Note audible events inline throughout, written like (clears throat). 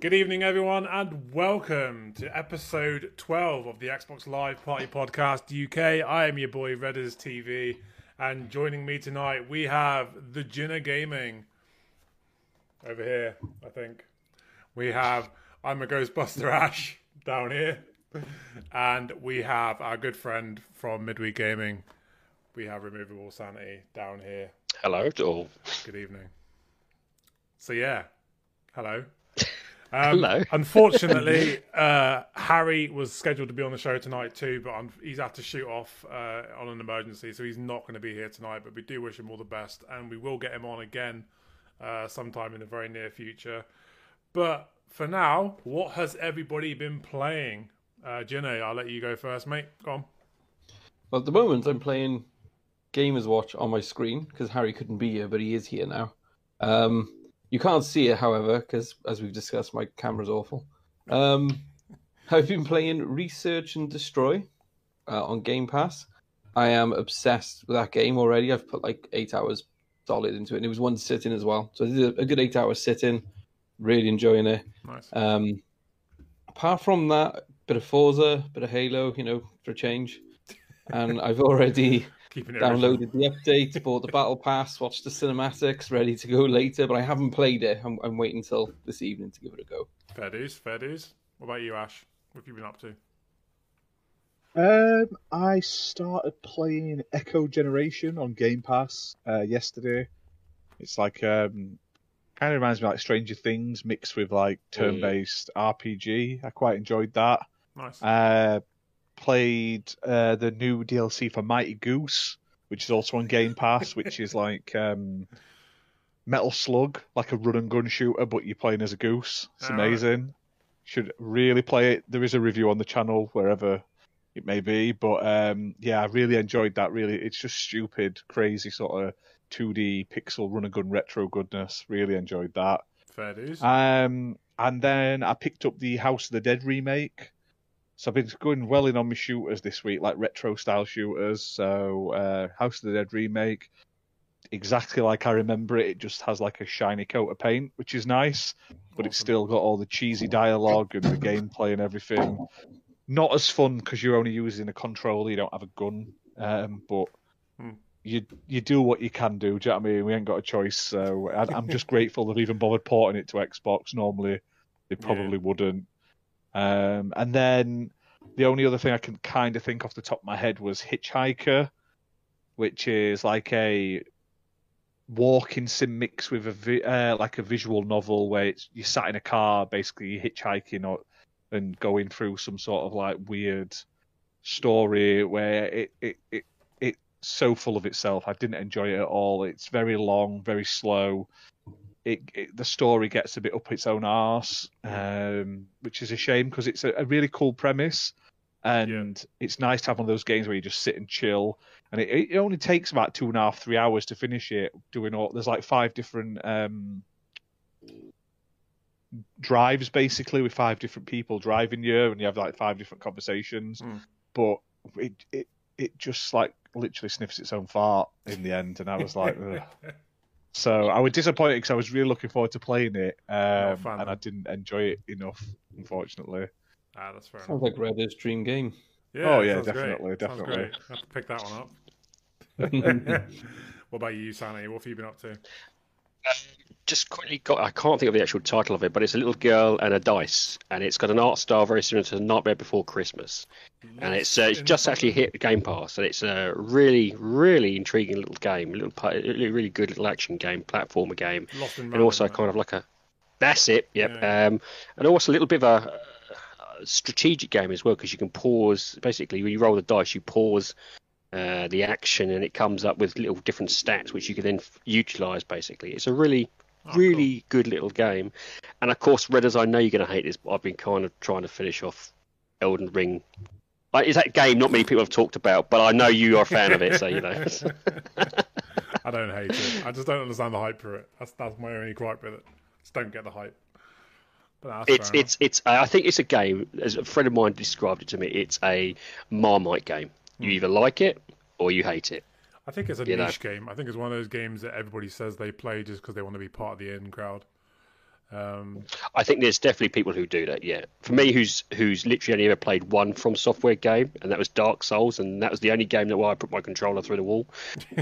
Good evening, everyone, and welcome to episode 12 of the Xbox Live Party Podcast UK. I am your boy, Redders TV, and joining me tonight we have the Jinner Gaming over here, I think. We have I'm a Ghostbuster (laughs) Ash down here, and we have our good friend from Midweek Gaming. We have Removable Sanity down here. Hello to all. Good evening. So, yeah, hello. Um, Hello. (laughs) unfortunately, uh, Harry was scheduled to be on the show tonight too, but un- he's had to shoot off uh, on an emergency, so he's not going to be here tonight. But we do wish him all the best, and we will get him on again uh, sometime in the very near future. But for now, what has everybody been playing? Uh, Jine, I'll let you go first, mate. Go on. Well, at the moment, I'm playing Gamers Watch on my screen because Harry couldn't be here, but he is here now. Um, you can't see it, however, because as we've discussed, my camera's awful. Um, I've been playing Research and Destroy uh, on Game Pass. I am obsessed with that game already. I've put like eight hours solid into it, and it was one sitting as well. So I did a, good eight hours sitting. Really enjoying it. Nice. Um, apart from that, bit of Forza, bit of Halo, you know, for a change. And I've already Keeping it original. downloaded the update, bought the battle pass, watched the cinematics, ready to go later. But I haven't played it. I'm, I'm waiting until this evening to give it a go. Fair dues, fair dues. What about you, Ash? What have you been up to? Um, I started playing Echo Generation on Game Pass uh, yesterday. It's like um, kind of reminds me of like Stranger Things mixed with like turn-based RPG. I quite enjoyed that. Nice. Uh, played uh, the new DLC for Mighty Goose, which is also on Game Pass, (laughs) which is like um, Metal Slug, like a run and gun shooter, but you're playing as a goose. It's Alright. amazing. Should really play it. There is a review on the channel wherever it may be, but um, yeah, I really enjoyed that. Really, it's just stupid, crazy sort of 2D pixel run and gun retro goodness. Really enjoyed that. fair dues. Um, and then I picked up the House of the Dead remake. So I've been going well in on my shooters this week, like retro style shooters. So uh, House of the Dead remake, exactly like I remember it. It just has like a shiny coat of paint, which is nice, but it's still got all the cheesy dialogue and the gameplay and everything. Not as fun because you're only using a controller, you don't have a gun. Um, but Hmm. you you do what you can do. Do you know what I mean? We ain't got a choice. So I, I'm just (laughs) grateful they've even bothered porting it to Xbox. Normally they probably wouldn't. Um, and then the only other thing I can kind of think off the top of my head was Hitchhiker, which is like a walking sim mix with a vi- uh, like a visual novel where it's you sat in a car, basically you're hitchhiking or and going through some sort of like weird story where it it, it it's so full of itself. I didn't enjoy it at all. It's very long, very slow. It, it the story gets a bit up its own arse, um, which is a shame because it's a, a really cool premise, and it's nice to have one of those games where you just sit and chill. And it, it only takes about two and a half, three hours to finish it. Doing all there's like five different um, drives basically with five different people driving you, and you have like five different conversations. Mm. But it it it just like literally sniffs its own fart in the end, and I was like. (laughs) Ugh. So I was disappointed because I was really looking forward to playing it, um, fan, and I didn't enjoy it enough, unfortunately. ah, that's fair enough. Sounds like Redder's dream game. Yeah, Oh, yeah, sounds great. definitely, definitely. great. I have to pick that one up. (laughs) (laughs) what about you, Sandy? What have you been up to? Just quickly got, I can't think of the actual title of it, but it's a little girl and a dice, and it's got an art style very similar to Nightmare Before Christmas. And it's, uh, it's just actually hit Game Pass, and it's a really, really intriguing little game, a little, really good little action game, platformer game, Lost and also kind of like a. That's it. Yep. Yeah. Um, and also a little bit of a, a strategic game as well because you can pause. Basically, when you roll the dice, you pause uh, the action, and it comes up with little different stats which you can then f- utilize. Basically, it's a really, Oh, really good little game. And of course, Red as I know you're going to hate this, but I've been kind of trying to finish off Elden Ring. Like, is that game not many people have talked about, but I know you are a fan of it, so you know. (laughs) (laughs) I don't hate it. I just don't understand the hype for it. That's that's my only gripe with it. Just don't get the hype. But it's it's it's. I think it's a game. As a friend of mine described it to me, it's a Marmite game. You either like it or you hate it. I think it's a you know. niche game. I think it's one of those games that everybody says they play just because they want to be part of the in crowd. Um, I think there's definitely people who do that. Yeah, for me, who's who's literally only ever played one from software game, and that was Dark Souls, and that was the only game that where I put my controller through the wall. (laughs)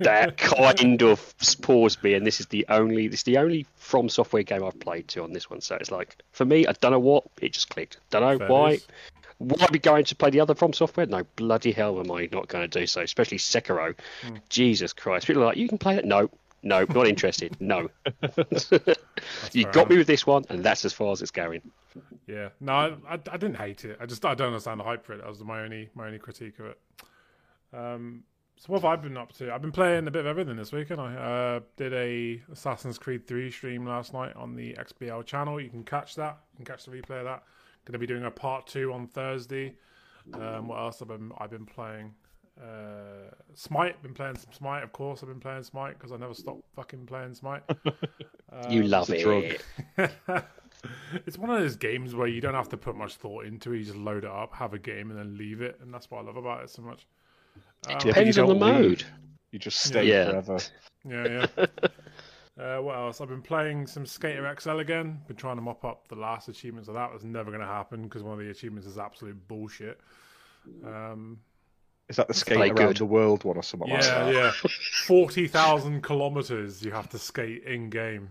that kind of paused me, and this is the only this is the only from software game I've played to on this one. So it's like for me, I don't know what it just clicked. Don't know Fair why. dues. Would I be going to play the other from software? No, bloody hell am I not going to do so. Especially Sekiro. Hmm. Jesus Christ! People are like, you can play that. No, no, not interested. No. (laughs) (laughs) you got me with this one, and that's as far as it's going. Yeah, no, I, I, I didn't hate it. I just I don't understand the hype for it. That was my only my only critique of it. Um, so what have I been up to? I've been playing a bit of everything this week, and I uh, did a Assassin's Creed Three stream last night on the XBL channel. You can catch that. You can catch the replay of that. Going to be doing a part two on Thursday. Um, what else have I been I've been playing? Uh, Smite. Been playing some Smite, of course. I've been playing Smite because I never stop fucking playing Smite. (laughs) you Um, love it's drug. it. (laughs) it's one of those games where you don't have to put much thought into it. You just load it up, have a game, and then leave it, and that's what I love about it so much. Um, Yeah, but you Depends on the don't leave. mode. You just stay Yeah. forever. yeah, yeah. (laughs) uh, what else? I've been playing some Skater XL again. Been trying to mop up the last achievements of that. Was never going to happen because one of the achievements is absolute bullshit. Um, Is that the skate play around good. the world one or something like yeah, that? yeah. Forty thousand kilometers you have to skate in game.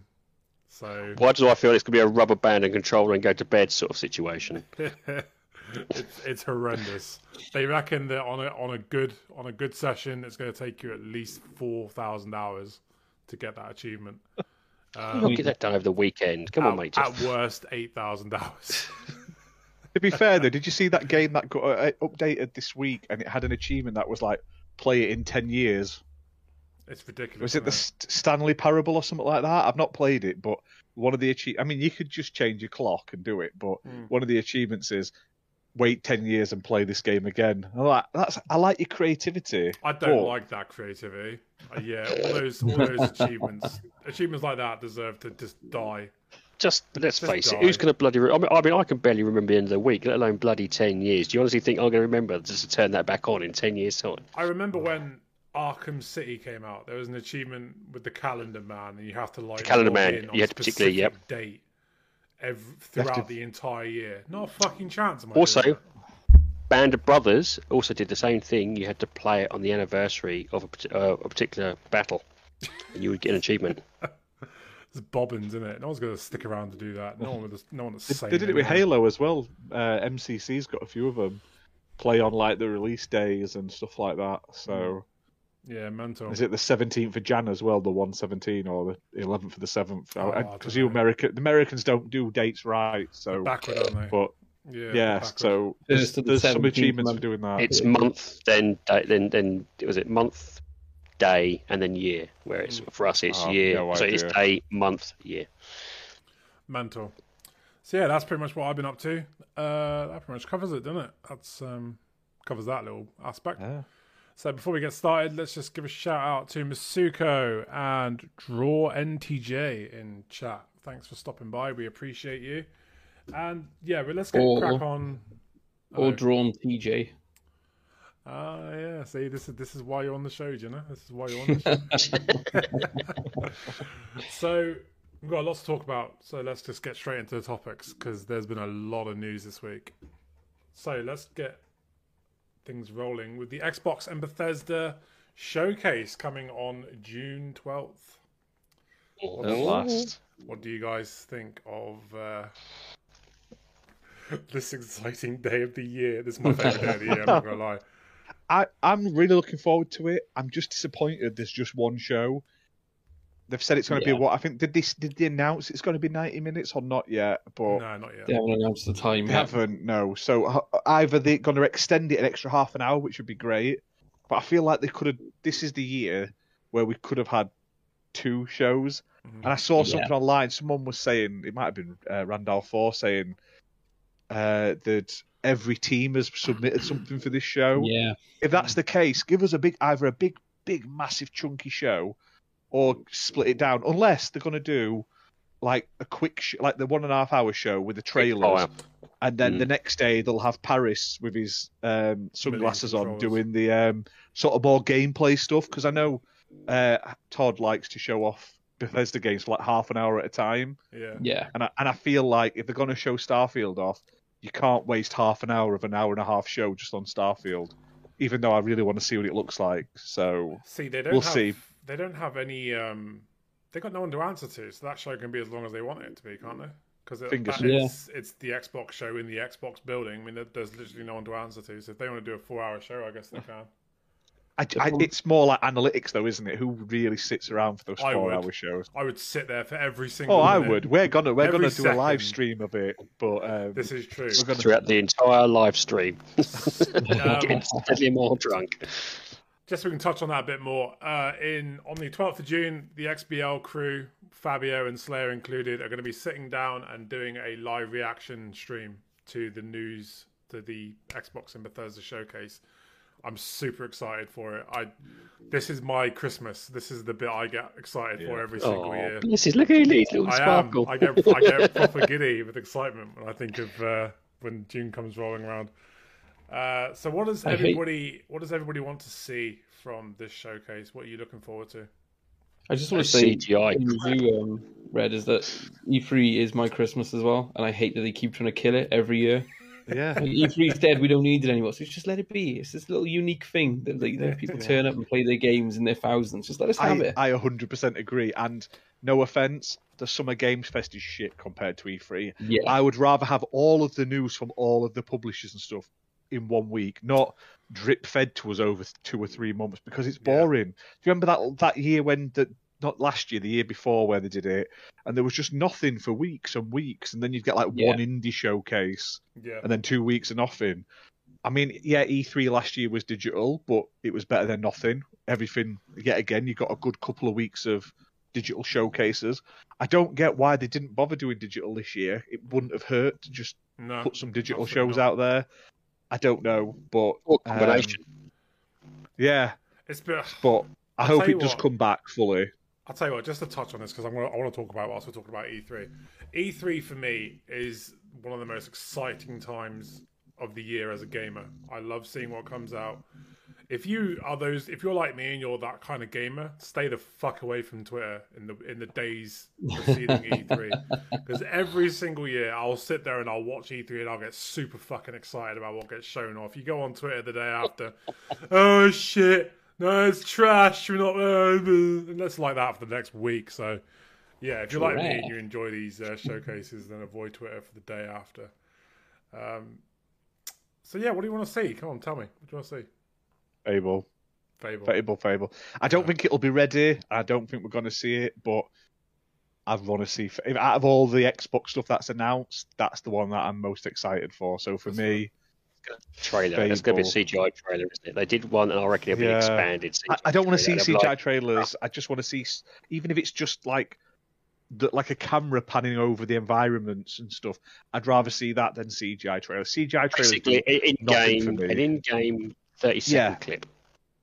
So (laughs) Why do I feel it's going to be a rubber band and controller and go to bed sort of situation? (laughs) it's it's horrendous. They reckon that on a on a good on a good session, it's going to take you at least four thousand hours to get that achievement. (laughs) Um, You'll get that done over the weekend. Come on, at, mate. at worst, eight thousand hours. (laughs) To be fair though, (laughs) did you see that game that got uh, updated this week and it had an achievement that was like play it in ten years? it's ridiculous. Was it the isn't St- Stanley Parable or something like that? I've not played it, but one of the achie- I mean, you could just change your clock and do it, but Mm. one of the achievements is wait ten years and play this game again. I like that's I like your creativity. I don't but- like that creativity. Uh, yeah, all those all those achievements achievements like that deserve to just die. Just let's Just face die. it. Who's going to bloody? Re- I, mean, I mean, I can barely remember the end of the week, let alone bloody ten years. Do you honestly think I'm going to remember just to turn that back on in ten years' time? I remember when Arkham City came out. There was an achievement with the Calendar Man, and you have to like Calendar Man, in you a had to particularly- specific yep. date ev- have to- throughout the entire year. Not a fucking chance. Am I Also, Band of Brothers also did the same thing. You had to play it on the anniversary of a, uh, a particular battle, and you would get an achievement. that. (laughs) it's bobbins, isn't it? No one's going to stick around to do that. No one would. No one that's They, sane they did it with anyway. Halo as well. Uh, MCC's got a few of them. Play on like the release days and stuff like that. So Yeah, mental. is it the seventeenth of Jan as well, the one seventeen or the eleventh of the seventh? Oh, Because you know. American, the Americans don't do dates right. So, Backward, aren't they? but yeah, yeah, so there's, First the there's some 17th achievements for doing that. It's month, then day, then then was it month, day, and then year. Where it's for us, it's Oh, year. no so it's idea. day, month, year. mental. So yeah, that's pretty much what I've been up to. Uh, that pretty much covers it, doesn't it? That's um, covers that little aspect. Yeah. So before we get started, let's just give a shout out to Masuko and Draw NTJ in chat. Thanks for stopping by. We appreciate you. And yeah, but let's get Or- crack on. Or drawn TJ. Ah, yeah. See, this is this is why you're on the show, Jenna. This is why you're on the show. (laughs) so we've got a lot to talk about. So let's just get straight into the topics because there's been a lot of news this week. So let's get things rolling with the Xbox and Bethesda showcase coming on June 12th. At last. What do you guys think of uh, (laughs) this exciting day of the year? This is my favorite day of the year. I'm not gonna lie. (laughs) I, I'm really looking forward to it. I'm just disappointed there's just one show. They've said it's going to Yeah. be what I think. Did they did they announce it's going to be 90 minutes or not yet? But No, not yet. They haven't announced the time they yet. haven't. No. So either they're going to extend it an extra half an hour, which would be great. But I feel like they could have. This is the year where we could have had two shows. Mhm. And I saw Yeah. something online. Someone was saying it might have been uh, Rand al Thor saying uh, that every team has submitted something for this show. Yeah. If that's the case, give us a big, either a big, big, massive, chunky show, or split it down. Unless they're going to do like a quick, sh- like the one and a half hour show with the trailers, fire. and then Mm. the next day they'll have Paris with his um, sunglasses on doing the um, sort of more gameplay stuff. Because I know uh, Todd likes to show off Bethesda games for like half an hour at a time. Yeah. Yeah. And I, and I feel like if they're going to show Starfield off, you can't waste half an hour of an hour and a half show just on Starfield. Even though I really want to see what it looks like. So See, they don't We'll have, see. They don't have any. Um, they got no one to answer to, so that show can be as long as they want it to be, can't they? Because it, Fingers that is- it's the Xbox show in the Xbox building. I mean, there's literally no one to answer to. So if they want to do a four-hour show, I guess they can. I, I, it's more like analytics, though, isn't it? Who really sits around for those I would. four-hour shows? I would sit there for every single. Oh, I would. We're gonna we're Every gonna do a live stream of it, but um, This is true. We're gonna- throughout the entire live stream. (laughs) (laughs) Um, Getting steadily more drunk. Just so we can touch on that a bit more. Uh, in on the 12th of June, the XBL crew, Fabio and Slayer included, are going to be sitting down and doing a live reaction stream to the news to the Xbox and Bethesda showcase. I'm super excited for it. I this is my Christmas. This is the bit I get excited for every single Oh, year. bless look at his little I am. sparkle. I get I get (laughs) proper giddy with excitement when I think of uh, when June comes rolling around. Uh, so what does I hate- everybody what does everybody want to see from this showcase? What are you looking forward to? I just want to say, CGI in review, um, Red, is that E3 is my Christmas as well, and I hate that they keep trying to kill it every year. yeah. Like, E3's dead, we don't need it anymore, so just let it be. It's this little unique thing that like, Yeah. people Yeah. turn up and play their games in their thousands. Just let us have I, it. I 100% agree. And no offense, the Summer Games Fest is shit compared to E3. yeah, I would rather have all of the news from all of the publishers and stuff in one week, not drip fed to us over two or three months because it's Yeah. boring. Do you remember that that year when the not last year, the year before where they did it, and there was just nothing for weeks and weeks, and then you'd get like Yeah. one indie showcase Yeah. and then two weeks of nothing. I mean, yeah, E3 last year was digital, but it was better than nothing. Everything, yet again, you got a good couple of weeks of digital showcases. I don't get why they didn't bother doing digital this year. It wouldn't have hurt to just No. put some digital absolutely shows not. out there. I don't know, but Or um, combination. yeah, It's been (sighs) but I I'll hope it does what. come back fully. I'll tell you what, just to touch on this because I want to, I want to talk about whilst we're talking about E3. E3 for me is one of the most exciting times of the year as a gamer. I love seeing what comes out. If you are those, if you're like me and you're that kind of gamer, stay the fuck away from Twitter in the in the days preceding E3, because (laughs) every single year I'll sit there and I'll watch E3 and I'll get super fucking excited about what gets shown off. You go on Twitter the day after, oh shit, no, it's trash. We're not, uh, and that's like that for the next week. So, yeah, if you're like me and you enjoy these uh, showcases, then avoid Twitter for the day after. Um, so yeah, what do you want to see? Come on, tell me. What do you want to see? Fable, Fable. Fable, Fable. I don't think it'll be ready. I don't think we're going to see it, but I want to see. If out of all the Xbox stuff that's announced, that's the one that I'm most excited for. So for That's me, trailer. It's going to be a CGI trailer, isn't it? They did one, and I reckon it'll be Yeah. an expanded CGI. I, I don't want to see. They'll CGI like, trailers. Ah. I just want to see, even if it's just like the, like a camera panning over the environments and stuff. I'd rather see that than CGI trailers. CGI trailers. basically in game, me. an in-game thirty second Yeah. clip.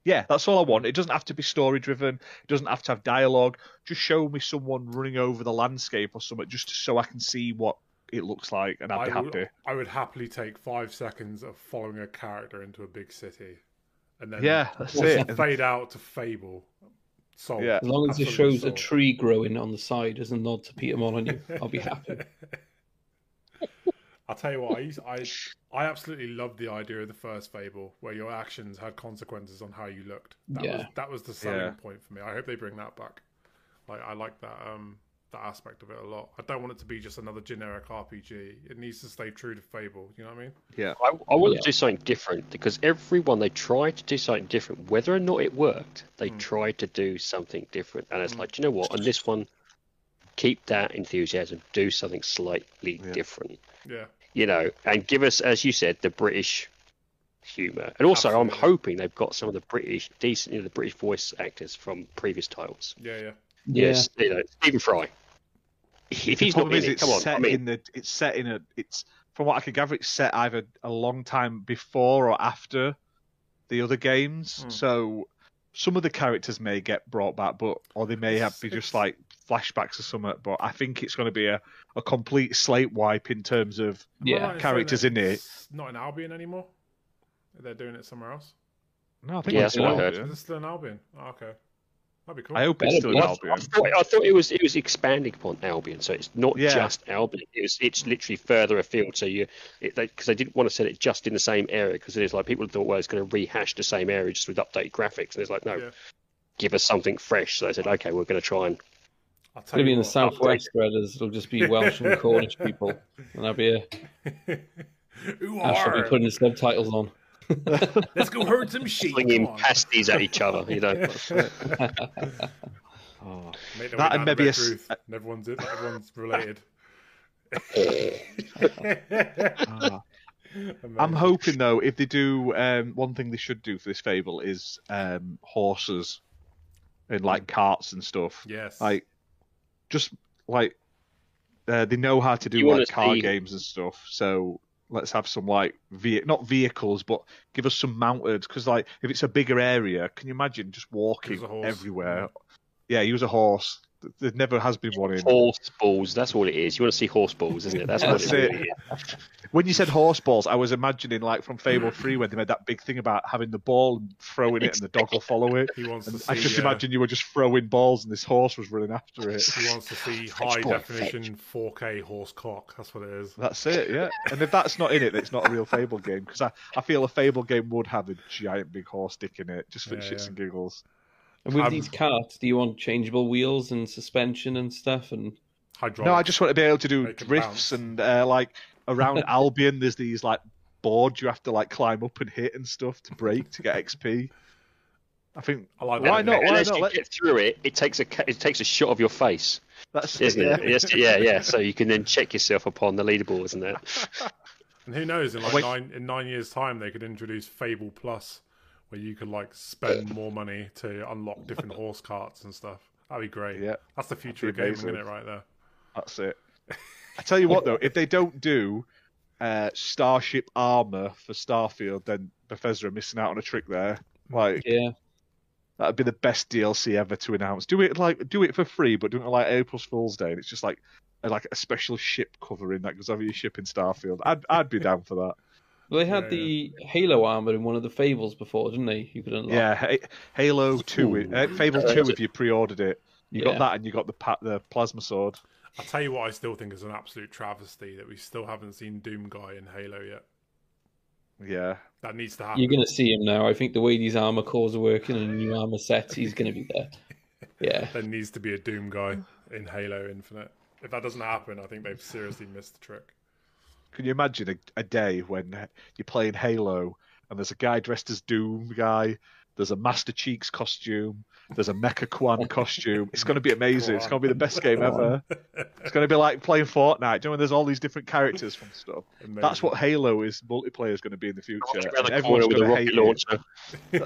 Yeah, that's all I want. It doesn't have to be story driven. It doesn't have to have dialogue. Just show me someone running over the landscape or something, just so I can see what it looks like, and I'd be I happy. would, I would happily take five seconds of following a character into a big city, and then Yeah, that's it. fade out to Fable. Sold. Yeah. as long as it Absolutely shows a tree growing on the side as a nod to Peter Molyneux, I'll be happy. (laughs) I'll tell you what, I, used, I (laughs) I absolutely loved the idea of the first Fable, where your actions had consequences on how you looked. That was Yeah. that was the selling Yeah. point for me. I hope they bring that back. Like I like that um that aspect of it a lot. I don't want it to be just another generic RPG. It needs to stay true to Fable. You know what I mean? Yeah, I, I want Yeah. to do something different because everyone they tried to do something different, whether or not it worked, they Mm. tried to do something different, and it's Mm. like, do you know what? On this one, keep that enthusiasm, do something slightly Yeah. different, Yeah. you know, and give us, as you said, the British humor. And also, I'm hoping they've got some of the British decent, you know, the British voice actors from previous titles. Yeah. Yeah. Yeah, Yes, you know, Stephen Fry. If the he's not problem in it, it's come on. I set mean, in the. It's set in a. It's from what I can gather, it's set either a long time before or after the other games. Hmm. So some of the characters may get brought back, but or they may have be just like flashbacks or something. But I think it's going to be a, a complete slate wipe in terms of Yeah. right characters in it. Not in Albion anymore. They're doing it somewhere else. No, I think Yeah, that's that's what I heard. Is it still in Albion? Oh, okay. That'd be cool. I hope it's still in I, Albion. I thought, I thought it was it was expanding upon Albion, so it's not Yeah. just Albion. It was it's literally further afield. So you because they, 'cause they didn't want to set it just in the same area because it is like people thought well it's going to rehash the same area just with updated graphics, and it's like no, Yeah. give us something fresh. So they said okay, we're going to try and I'll It's tell going to be you in the what. southwest, Redders. It'll just be Welsh and Cornish people. And I'll be a, Ooh, I shall be putting the subtitles on. (laughs) Let's go herd some sheep. flinging pasties at each other. You know, (laughs) Oh. Make That way and maybe to a s- Redruth, and everyone's everyone's (laughs) related. Ah. I'm hoping though, if they do, um, one thing they should do for this fable is um, horses and like carts and stuff. Yes. Like, just like uh, they know how to do You like car see- games and stuff. So let's have some like ve- not vehicles, but give us some mounted. Because like if it's a bigger area, can you imagine just walking Use a horse. everywhere? Yeah, use a horse. There never has been one in. horse balls. That's what it is. You want to see horse balls, isn't it? That's what That's it it. is. When you said horse balls, I was imagining like from Fable Three when they made that big thing about having the ball and throwing it, and the dog will follow it. he wants to see. I just uh, imagine you were just throwing balls and this horse was running after it. He wants to see high boy, definition 4K horse cock. That's what it is. That's it, yeah. And if that's not in it, it's not a real Fable game because I, I feel a Fable game would have a giant big horse dick in it just for Yeah, shits yeah. and giggles. And with Um, these carts, do you want changeable wheels and suspension and stuff? And Hydraulic. No, I just want to be able to do drifts bounce. and uh, like around (laughs) Albion. There's these like boards you have to like climb up and hit and stuff to break to get XP. I think I like why not? Why as not? you Let- get through it, it takes a it takes a shot of your face, that's it. isn't Yeah. it? Yes, yeah, yeah. So you can then check yourself upon the leaderboards and that. And who knows? In like Wait. nine in nine years' time, they could introduce Fable Plus, where you could like spend more money to unlock different (laughs) horse carts and stuff. That'd be great. Yeah, That's the future of gaming, isn't it? Right there. that's it. I tell you what though, if they don't do uh, Starship armor for Starfield, then Bethesda are missing out on a trick there. Like yeah, that'd be the best DLC ever to announce. Do it like do it for free, but do it like April's Fool's Day, and it's just like a, like a special ship covering that goes over your ship in Starfield. I'd I'd be down for that. Well, they had Yeah, the Halo armor in one of the Fables before, didn't they? You could unlock. Yeah, Ha- Halo Two, uh, Fable Two. If you pre-ordered it, you Yeah. got that, and you got the pa- the plasma sword. I'll tell you what, I still think is an absolute travesty that we still haven't seen Doom Guy in Halo yet. Yeah, That needs to happen. You're going to see him now. I think the way these armor cores are working and new armor sets, he's going to be there. (laughs) Yeah. There needs to be a Doom Guy in Halo Infinite. If that doesn't happen, I think they've seriously missed the trick. Can you imagine a, a day when you're playing Halo and there's a guy dressed as Doom guy, there's a Master Chief's costume, there's a Mecha Quan (laughs) costume. It's going to be amazing. It's going to be the best game ever. It's going to be like playing Fortnite. Do you know when there's all these different characters from stuff? That's what Halo is. Multiplayer is going to be in the future. Around and the corner everyone's with a going to rocket hate it.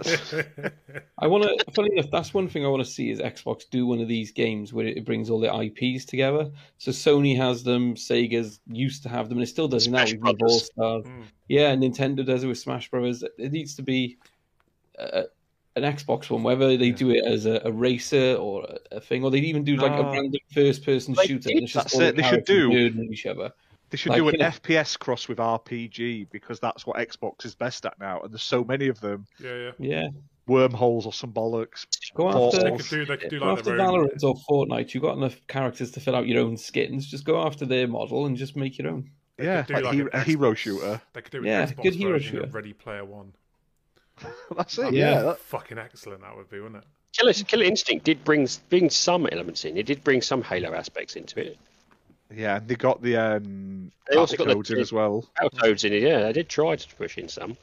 launcher. (laughs) I want to. Funny enough, that's one thing I want to see is Xbox do one of these games where it brings all the IPs together. So Sony has them, Sega's used to have them, and it still does it now with All Brothers. Stars. Mm. Yeah, Nintendo does it with Smash Brothers. It needs to be uh, an Xbox one, whether they do it as a, a racer or a, a thing, or they'd even do like a ah. random first-person They shooter. did. And it's just That's all the it, they should do. each other. They should Like, do an yeah. FPS cross with RPG because that's what Xbox is best at now, and there's so many of them. yeah, yeah. Yeah, Wormholes or some bollocks. go Portals. after They could do. They could do Go like after their. Valorant or Fortnite, you've got enough characters to fill out your own skins. Just go after their model and just make your own. They Yeah, could do like, an hero, a hero shooter. They could do an Yeah, Xbox good hero shooter. Ready Player One. (laughs) That's it. That'd Yeah, that- fucking excellent. That would be, wouldn't it? Killer, Killer Instinct did bring bring some elements in. It did bring some Halo aspects into it. yeah. And they got the um, They also got the- Battletoads in as well. Battletoads in it, yeah. They did try to push in some.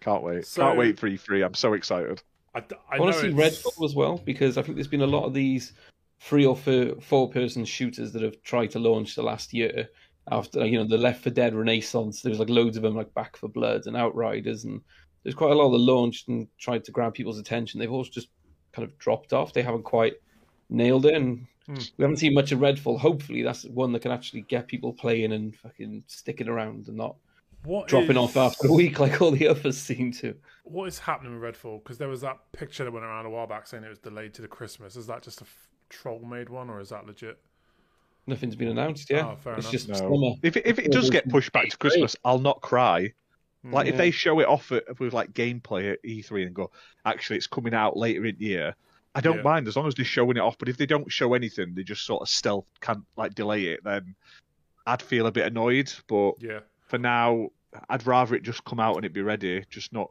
Can't wait. So- Can't wait for E3. I'm so excited. I want to see it's- Redfall as well because I think there's been a lot of these three or four, four person shooters that have tried to launch the last year. After you know the Left 4 Dead Renaissance, there was like loads of them like Back 4 Blood and Outriders, and there's quite a lot that launched and tried to grab people's attention. They've all just kind of dropped off. They haven't quite nailed it, and Hmm. we haven't seen much of Redfall. Hopefully, that's one that can actually get people playing and fucking sticking around and not What dropping is- off after a week like all the others seem to. What is happening with Redfall? Because there was that picture that went around a while back saying it was delayed to the Christmas. Is that just a f- troll made one, or is that legit? Nothing's been oh, announced yet. Oh, fair it's enough. just No. summer. If it, if it does get pushed back to Christmas, I'll not cry. Like if mm. they show it off at, with like gameplay at E3 and go, actually it's coming out later in the year, I don't Yeah. mind as long as they're showing it off. But if they don't show anything, they just sort of stealth can't like delay it, then I'd feel a bit annoyed. But Yeah. for now, I'd rather it just come out and it be ready, just not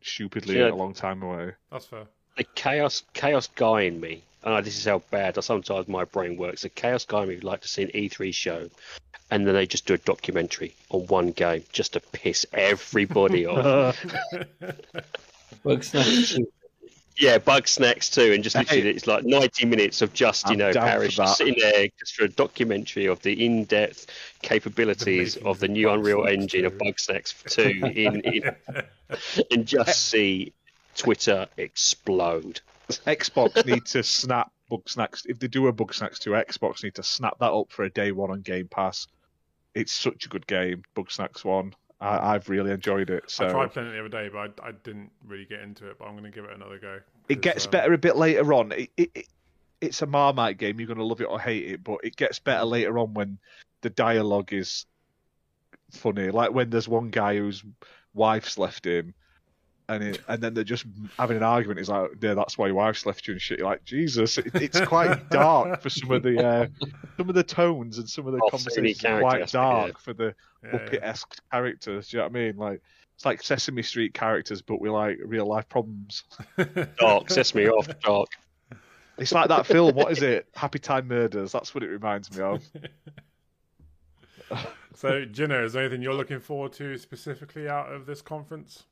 stupidly Yeah. a long time away. That's fair. The chaos chaos guy in me. I know this is how bad sometimes my brain works. The chaos guy in me would like to see an E3 show, and then they just do a documentary on one game just to piss everybody (laughs) off. Bugsnax. Yeah, Bugsnax too, and just literally Hey. it's like ninety minutes of just you I'm know down for Parish sitting there just for a documentary of the in-depth capabilities makings of the new Bug Unreal Snacks Engine of 2. Bugsnax Two in, in (laughs) and just see Twitter explode. Xbox (laughs) need to snap Bugsnax. If they do a Bugsnax 2, Xbox need to snap that up for a day one on Game Pass. It's such a good game, Bugsnax 1. I, I've really enjoyed it. So I tried playing it the other day, but I, I didn't really get into it. But I'm going to give it another go. It gets um, better a bit later on. It, it, it, it's a Marmite game. You're going to love it or hate it, but it gets better later on when the dialogue is funny. Like when there's one guy whose wife's left him, and it, and then they're just having an argument. He's like, "Yeah, that's why your wife's left you," and shit. You're like, Jesus, it, it's quite dark for some of the uh, some of the tones and some of the Oh, conversations are quite characters, yeah. dark for the Yeah, Muppet esque characters. Do you know what I mean? Like it's like Sesame Street characters, but with like real life problems. (laughs) Dark, Sesame off, dark. It's like that film. What is it? Happy Time Murders. That's what it reminds me of. (laughs) So, Gino, is there anything you're looking forward to specifically out of this conference?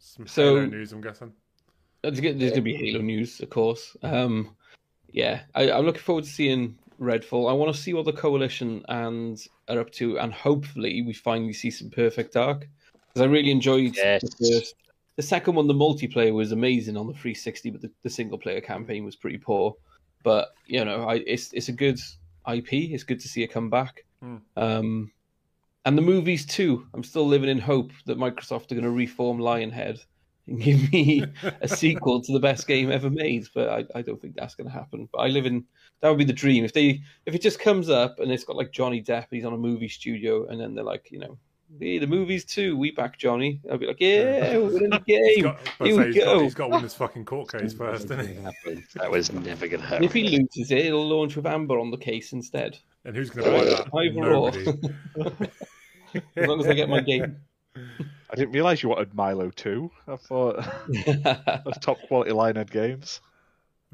Some So- Halo news, I'm guessing. There's going to be Halo news, of course. Um, yeah, I, I'm looking forward to seeing Redfall. I want to see what the Coalition and are up to, and hopefully we finally see some Perfect Dark because I really enjoyed Yes. the first. The second one, the multiplayer was amazing on the 360, but the, the single player campaign was pretty poor. But you know, I, it's it's a good IP. It's good to see it come back. Hmm. Um, and the movies too. I'm still living in hope that Microsoft are going to reform Lionhead and (laughs) give me a sequel to the best game ever made. But I, I don't think that's going to happen. But I live in that would be the dream if they if it just comes up and it's got like Johnny Depp, he's on a movie studio, and then they're like, you know, hey, the movies too. We back Johnny. I'll be like, yeah, we're in the (laughs) He's game. got, Here say we he's got, go. he's got to win his fucking court case first, doesn't he? (laughs) That was never going to And happen. if he loses it, it'll launch with Amber on the case instead. And who's going to buy that? Either or. Nobody. (laughs) As long as I get my game. I didn't realise you wanted Milo too. I thought that's top quality Lionhead games.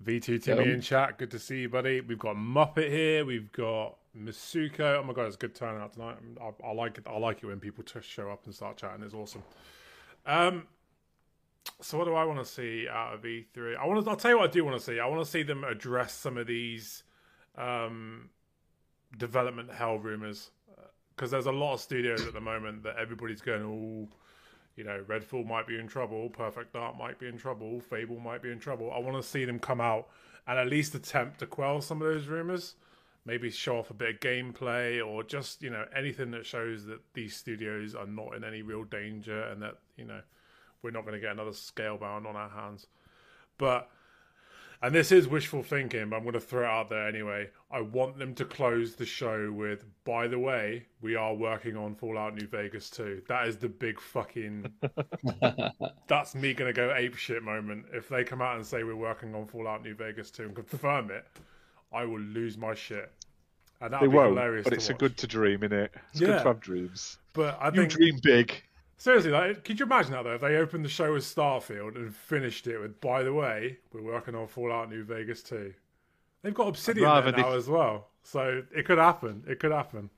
V2 Timmy Um, in chat. Good to see you, buddy. We've got Muppet here. We've got Masuko. Oh my god, it's a good turnout tonight. I, I like it. I like it when people t- show up and start chatting. It's awesome. Um, so what do I want to see out of E3? I want to. I'll tell you what I do want to see. I want to see them address some of these um, development hell rumors because there's a lot of studios at the moment that everybody's going, oh, you know, Redfall might be in trouble, Perfect Dark might be in trouble, Fable might be in trouble. I want to see them come out and at least attempt to quell some of those rumors. Maybe show off a bit of gameplay or just, you know, anything that shows that these studios are not in any real danger and that, you know, we're not going to get another scalebound on our hands. But and this is wishful thinking, but I'm going to throw it out there anyway. I want them to close the show with, by the way, we are working on Fallout New Vegas 2. That is the big fucking. (laughs) that's me going to go ape shit moment. If they come out and say we're working on Fallout New Vegas 2 and confirm it, I will lose my shit. And that They would be won't, hilarious. but it's a good to dream, innit? It's Yeah. good to have dreams. But I You think. dream big. Seriously, like, could you imagine that though? If they opened the show with Starfield and finished it with, by the way, we're working on Fallout New Vegas 2. They've got Obsidian now they- as well. So it could happen. It could happen.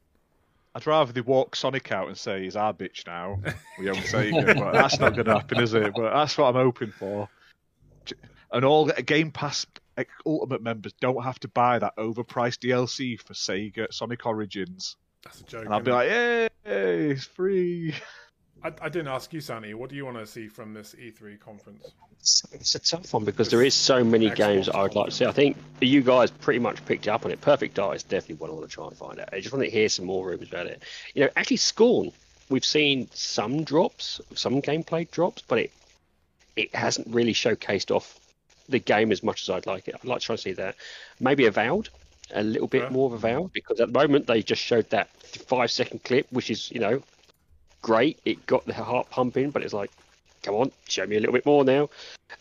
I'd rather they walk Sonic out and say he's our bitch now. We own Sega, but (laughs) that's not going to happen, is it? But that's what I'm hoping for. And all Game Pass Ultimate members don't have to buy that overpriced DLC for Sega Sonic Origins, That's a joke. and I'll be innit? like, "Yay, it's free!" (laughs) I, I didn't ask you, Sandy. What do you want to see from this E3 conference? It's, it's a tough one because there is so many games that I would like to see. I think you guys pretty much picked up on it. Perfect Dark is definitely one I want to try and find out. I just want to hear some more rumors about it. You know, actually, Scorn, we've seen some drops, some gameplay drops, but it it hasn't really showcased off the game as much as I'd like it. I'd like to try and see that. Maybe Avowed, a little bit Yeah. more of Avowed, because at the moment they just showed that five second clip, which is, you know, great. It got the heart pumping, but it's like, come on, show me a little bit more now.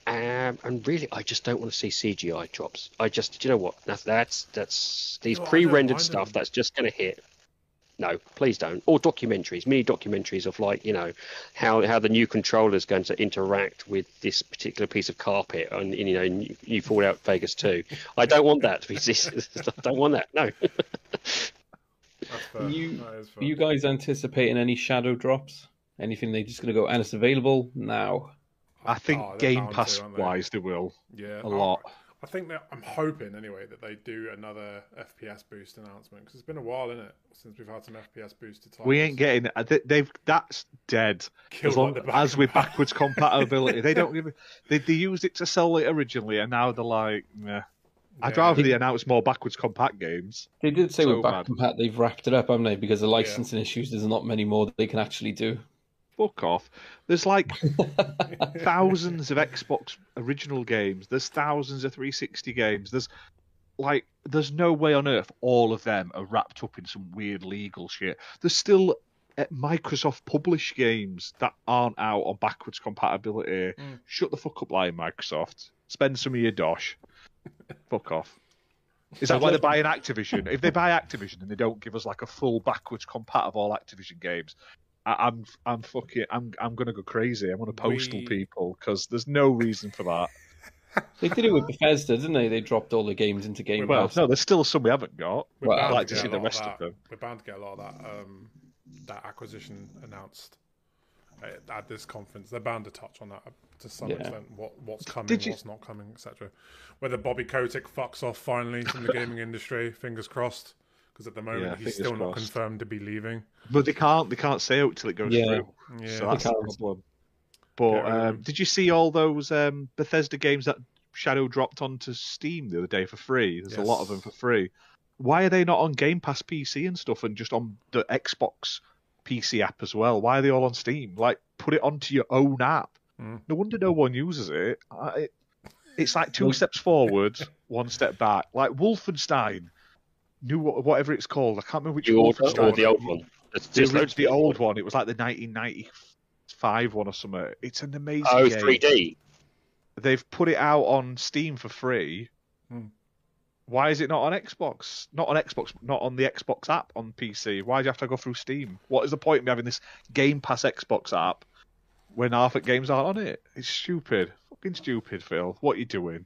Um, and really, I just don't want to see CGI drops. I just, do you know what? That's that's that's these No, pre-rendered stuff. That's just going to hit. No, please don't. Or documentaries, mini documentaries of like you know how how the new controller is going to interact with this particular piece of carpet on you know new, new Fallout Vegas 2. I don't want that. (laughs) I don't want that. No. (laughs) That's fair. You- That is fair. You guys anticipating any shadow drops? Anything they're just going to go and it's available now? I think Oh, Game bound to, Pass they? wise, they will yeah, a I- lot. I think that I'm hoping anyway that they do another FPS boost announcement because it's been a while, isn't it, since we've had some FPS boosted titles. We ain't getting. uh, they- They've that's dead. Killed as long like the as with backwards (laughs) compatibility, they don't give. They they used it to sell it originally, and now they're like, meh. I'd Yeah. rather they announce more backwards compat games. They did say So with Back bad. Compat they've wrapped it up, haven't they? Because of licensing issues, there's not many more that they can actually do. Fuck off. There's like (laughs) thousands of Xbox original games. There's thousands of 360 games. There's like there's no way on earth all of them are wrapped up in some weird legal shit. There's still uh, Microsoft published games that aren't out on backwards compatibility. Mm. Shut the fuck up, lying Microsoft. Spend some of your dosh. (laughs) fuck off. Is that why they're buying Activision? If they buy Activision and they don't give us like a full backwards compat of all Activision games, I, I'm I'm fucking I'm I'm gonna go crazy. I'm gonna postal We- people because there's no reason for that. They did it with Bethesda, didn't they? They dropped all the games into Game Well, Pass. no, there's still some we haven't got. We're I'd like to get see the rest of that. them. We're bound to get a lot of that um, that acquisition announced at, at this conference. They're bound to touch on that to some Yeah. extent. What what's coming, Did you- what's not coming, etc. Whether Bobby Kotick fucks off finally from the (laughs) gaming industry, fingers crossed. Because at the moment Yeah, he's fingers still not confirmed to be leaving. But they can't they can't say out till it goes Yeah. through. Yeah, so that's the can't. problem. But Get um, did you see all those um, Bethesda games that Shadow dropped onto Steam the other day for free? There's a lot of them for free. Why are they not on Game Pass PC and stuff, and just on the Xbox PC app as well? Why are they all on Steam? Like, put it onto your own app. Mm. No wonder no one uses it. I, it it's like two steps forward, (laughs) one step back. Like Wolfenstein, new whatever it's called. I can't remember which New order Wolfenstein. or the old one? There's, The, there's ori- loads of the old one. It was like the 1995 one or something. It's an amazing Oh, game. 3D. They've put it out on Steam for free. Hmm. Why is it not on Xbox? Not on Xbox, not on the Xbox app on PC. Why do you have to go through Steam? What is the point of me having this Game Pass Xbox app when half of games aren't on it? It's stupid. Fucking stupid, Phil. What are you doing?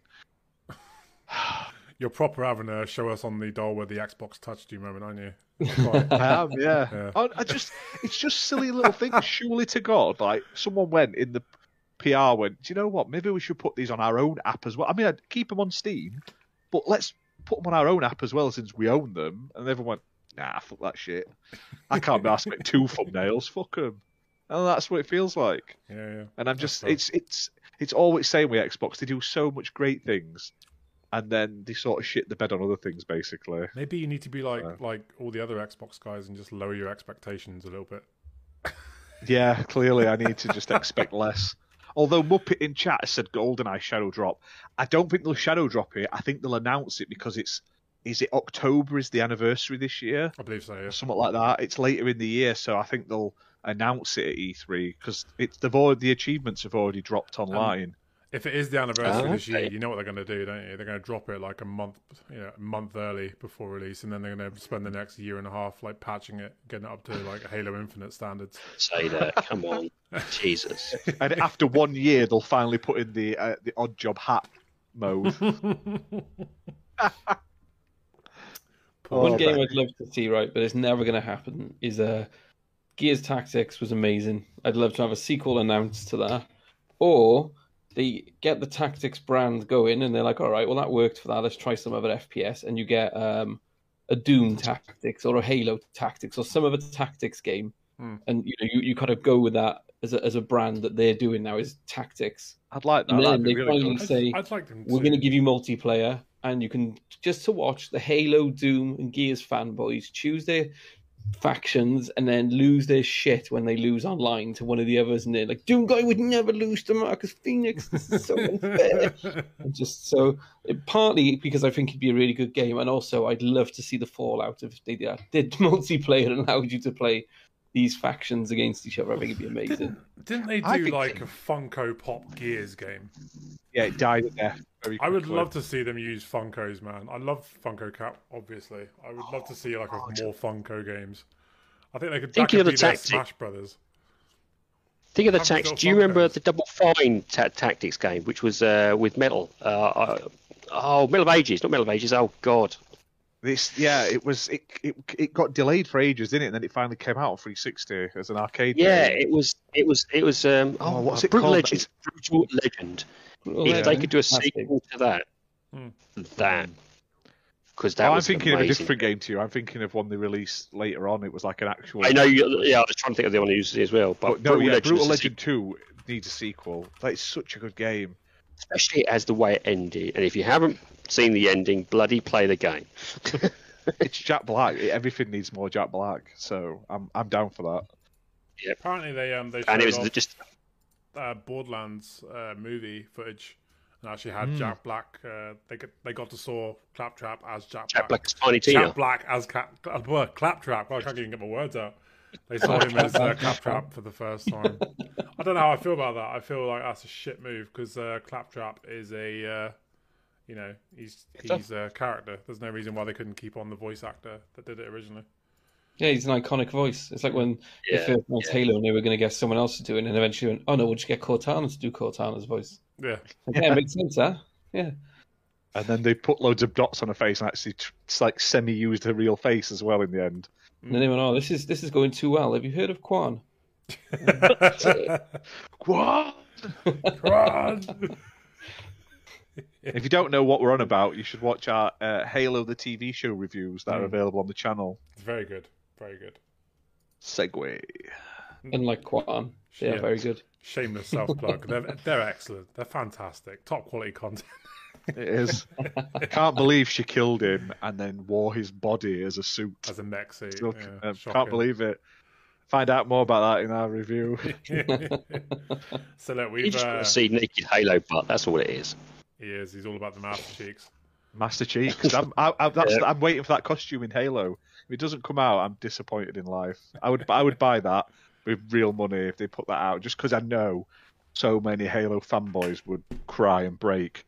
You're proper having a show us on the doll where the Xbox touched you moment, aren't you? Quite. (laughs) I am, yeah. Yeah. I, I just, it's just silly little things. Surely to God, like someone went in the PR went, do you know what? Maybe we should put these on our own app as well. I mean, I'd keep them on Steam, but let's put them on our own app as well since we own them. And everyone went, nah, fuck that shit. I can't be asked to make two thumbnails. Fuck them. And that's what it feels like. yeah, yeah. And I'm just, it's, it's, it's always same with Xbox, they do so much great things, and then they sort of shit the bed on other things, basically. Maybe you need to be like Yeah. like all the other Xbox guys and just lower your expectations a little bit. Yeah, clearly I need to just (laughs) expect less. Although Muppet in chat said GoldenEye Shadow Drop, I don't think they'll Shadow Drop it. I think they'll announce it because it's is it October is the anniversary this year I believe so. Yeah. something like that. It's later in the year, so I think they'll announce it at E3 because it's they've already, the achievements have already dropped um, online. If it is the anniversary Ah, this year, you know what they're going to do, don't you? They're going to drop it like a month, you know, a month early before release, and then they're going to spend the next year and a half like patching it, getting it up to like Halo Infinite standards. Say that. (laughs) Come on. Jesus. (laughs) and after one year, they'll finally put in the uh, the odd job hat mode. (laughs) One Oh, game man. I'd love to see, right, but it's never going to happen, is uh, Gears Tactics was amazing. I'd love to have a sequel announced to that. Or they get the Tactics brand going and they're like, all right, well, that worked for that. Let's try some other FPS. And you get um, a Doom Tactics or a Halo Tactics or some other Tactics game. Hmm. And you know, you, you kind of go with that as a, as a brand that they're doing now is Tactics. I'd like that. And That'd then they really finally good. say, I'd like them. we're going to give you multiplayer, and you can just to watch the Halo, Doom, and Gears fanboys choose their factions and then lose their shit when they lose online to one of the others, and they're like, "Doom guy would never lose to Marcus Fenix. This is so unfair." (laughs) just so it- partly because I think it'd be a really good game, and also I'd love to see the fallout if they did, did (laughs) multiplayer and allowed you to play these factions against each other. I think it'd be amazing. (laughs) Didn't they do think- like a Funko Pop Gears game? Yeah, it died a death very I would quickly. love to see them use Funkos, man. I love Funko Cap, obviously. I would love to see like a, more Funko games. I think they could. Thinking that of could the be their tactic. Smash Brothers. Think of the Have tax. Do you remember the Double Fine ta- Tactics game, which was uh, with Metal? Uh, uh, oh, Metal of Ages, not Metal of Ages. Oh God, This, yeah, it was. It, it it got delayed for ages, didn't it? And then it finally came out on 360 as an arcade. yeah, game. it was. It was. It was. Um, oh, Oh, what's it Brutal called? Legend. Brutal Legend. Well, if yeah, they could do a that's big. sequel to that, Hmm. that because that Oh, I'm was thinking of a different game to you. I'm thinking of one they released later on. It was like an actual. I know. You, yeah, I was trying to think of the one who used as well. But, But no, Brutal yeah, Legend, Brutal Legend 2 needs a sequel. That is such a good game. Especially as the way it ended. And if you haven't seen the ending, bloody play the game. (laughs) It's Jack Black. Everything needs more Jack Black. So I'm I'm down for that. Yeah. Apparently, they um they and it showed was off, just uh, Borderlands uh, movie footage and actually had Hmm. Jack Black. Uh, they got they got to saw Claptrap as Jack, Jack Black. Black's Tiny Tina. Jack Black as Cap, uh, Claptrap. Well, I can't even get my words out. They saw him as uh, (laughs) Claptrap for the first time. I don't know how I feel about that. I feel like that's a shit move because uh, Claptrap is a, uh, you know, he's he's a character. There's no reason why they couldn't keep on the voice actor that did it originally. Yeah, he's an iconic voice. It's like when Yeah, they first announced Halo and they were going to get someone else to do it, and eventually went, oh no, we'll just get Cortana to do Cortana's voice. Yeah, Like, yeah, it makes sense, huh? Yeah. And then they put loads of dots on her face and actually tr- it's like semi used her real face as well in the end. And then they went, oh, this is this is going too well. Have you heard of Kwan? What? Come on. If you don't know what we're on about, you should watch our uh, Halo the TV show reviews that are Mm. available on the channel. It's very good, very good. Segue. Unlike Kwan, they are Yeah. very good. Shameless self plug. They're they're excellent. They're fantastic. Top quality content. It is. I can't believe she killed him and then wore his body as a suit. As a mech suit. Still, yeah, shocking. can't believe it. Find out more about that in our review. (laughs) so look, You we've just uh, see naked Halo butt. That's all it is. he is. He's all about the master cheeks. Master Cheeks. I'm, I, I, that's, Yeah. I'm waiting for that costume in Halo. If it doesn't come out, I'm disappointed in life. I would I would buy that with real money if they put that out, just because I know so many Halo fanboys would cry and break.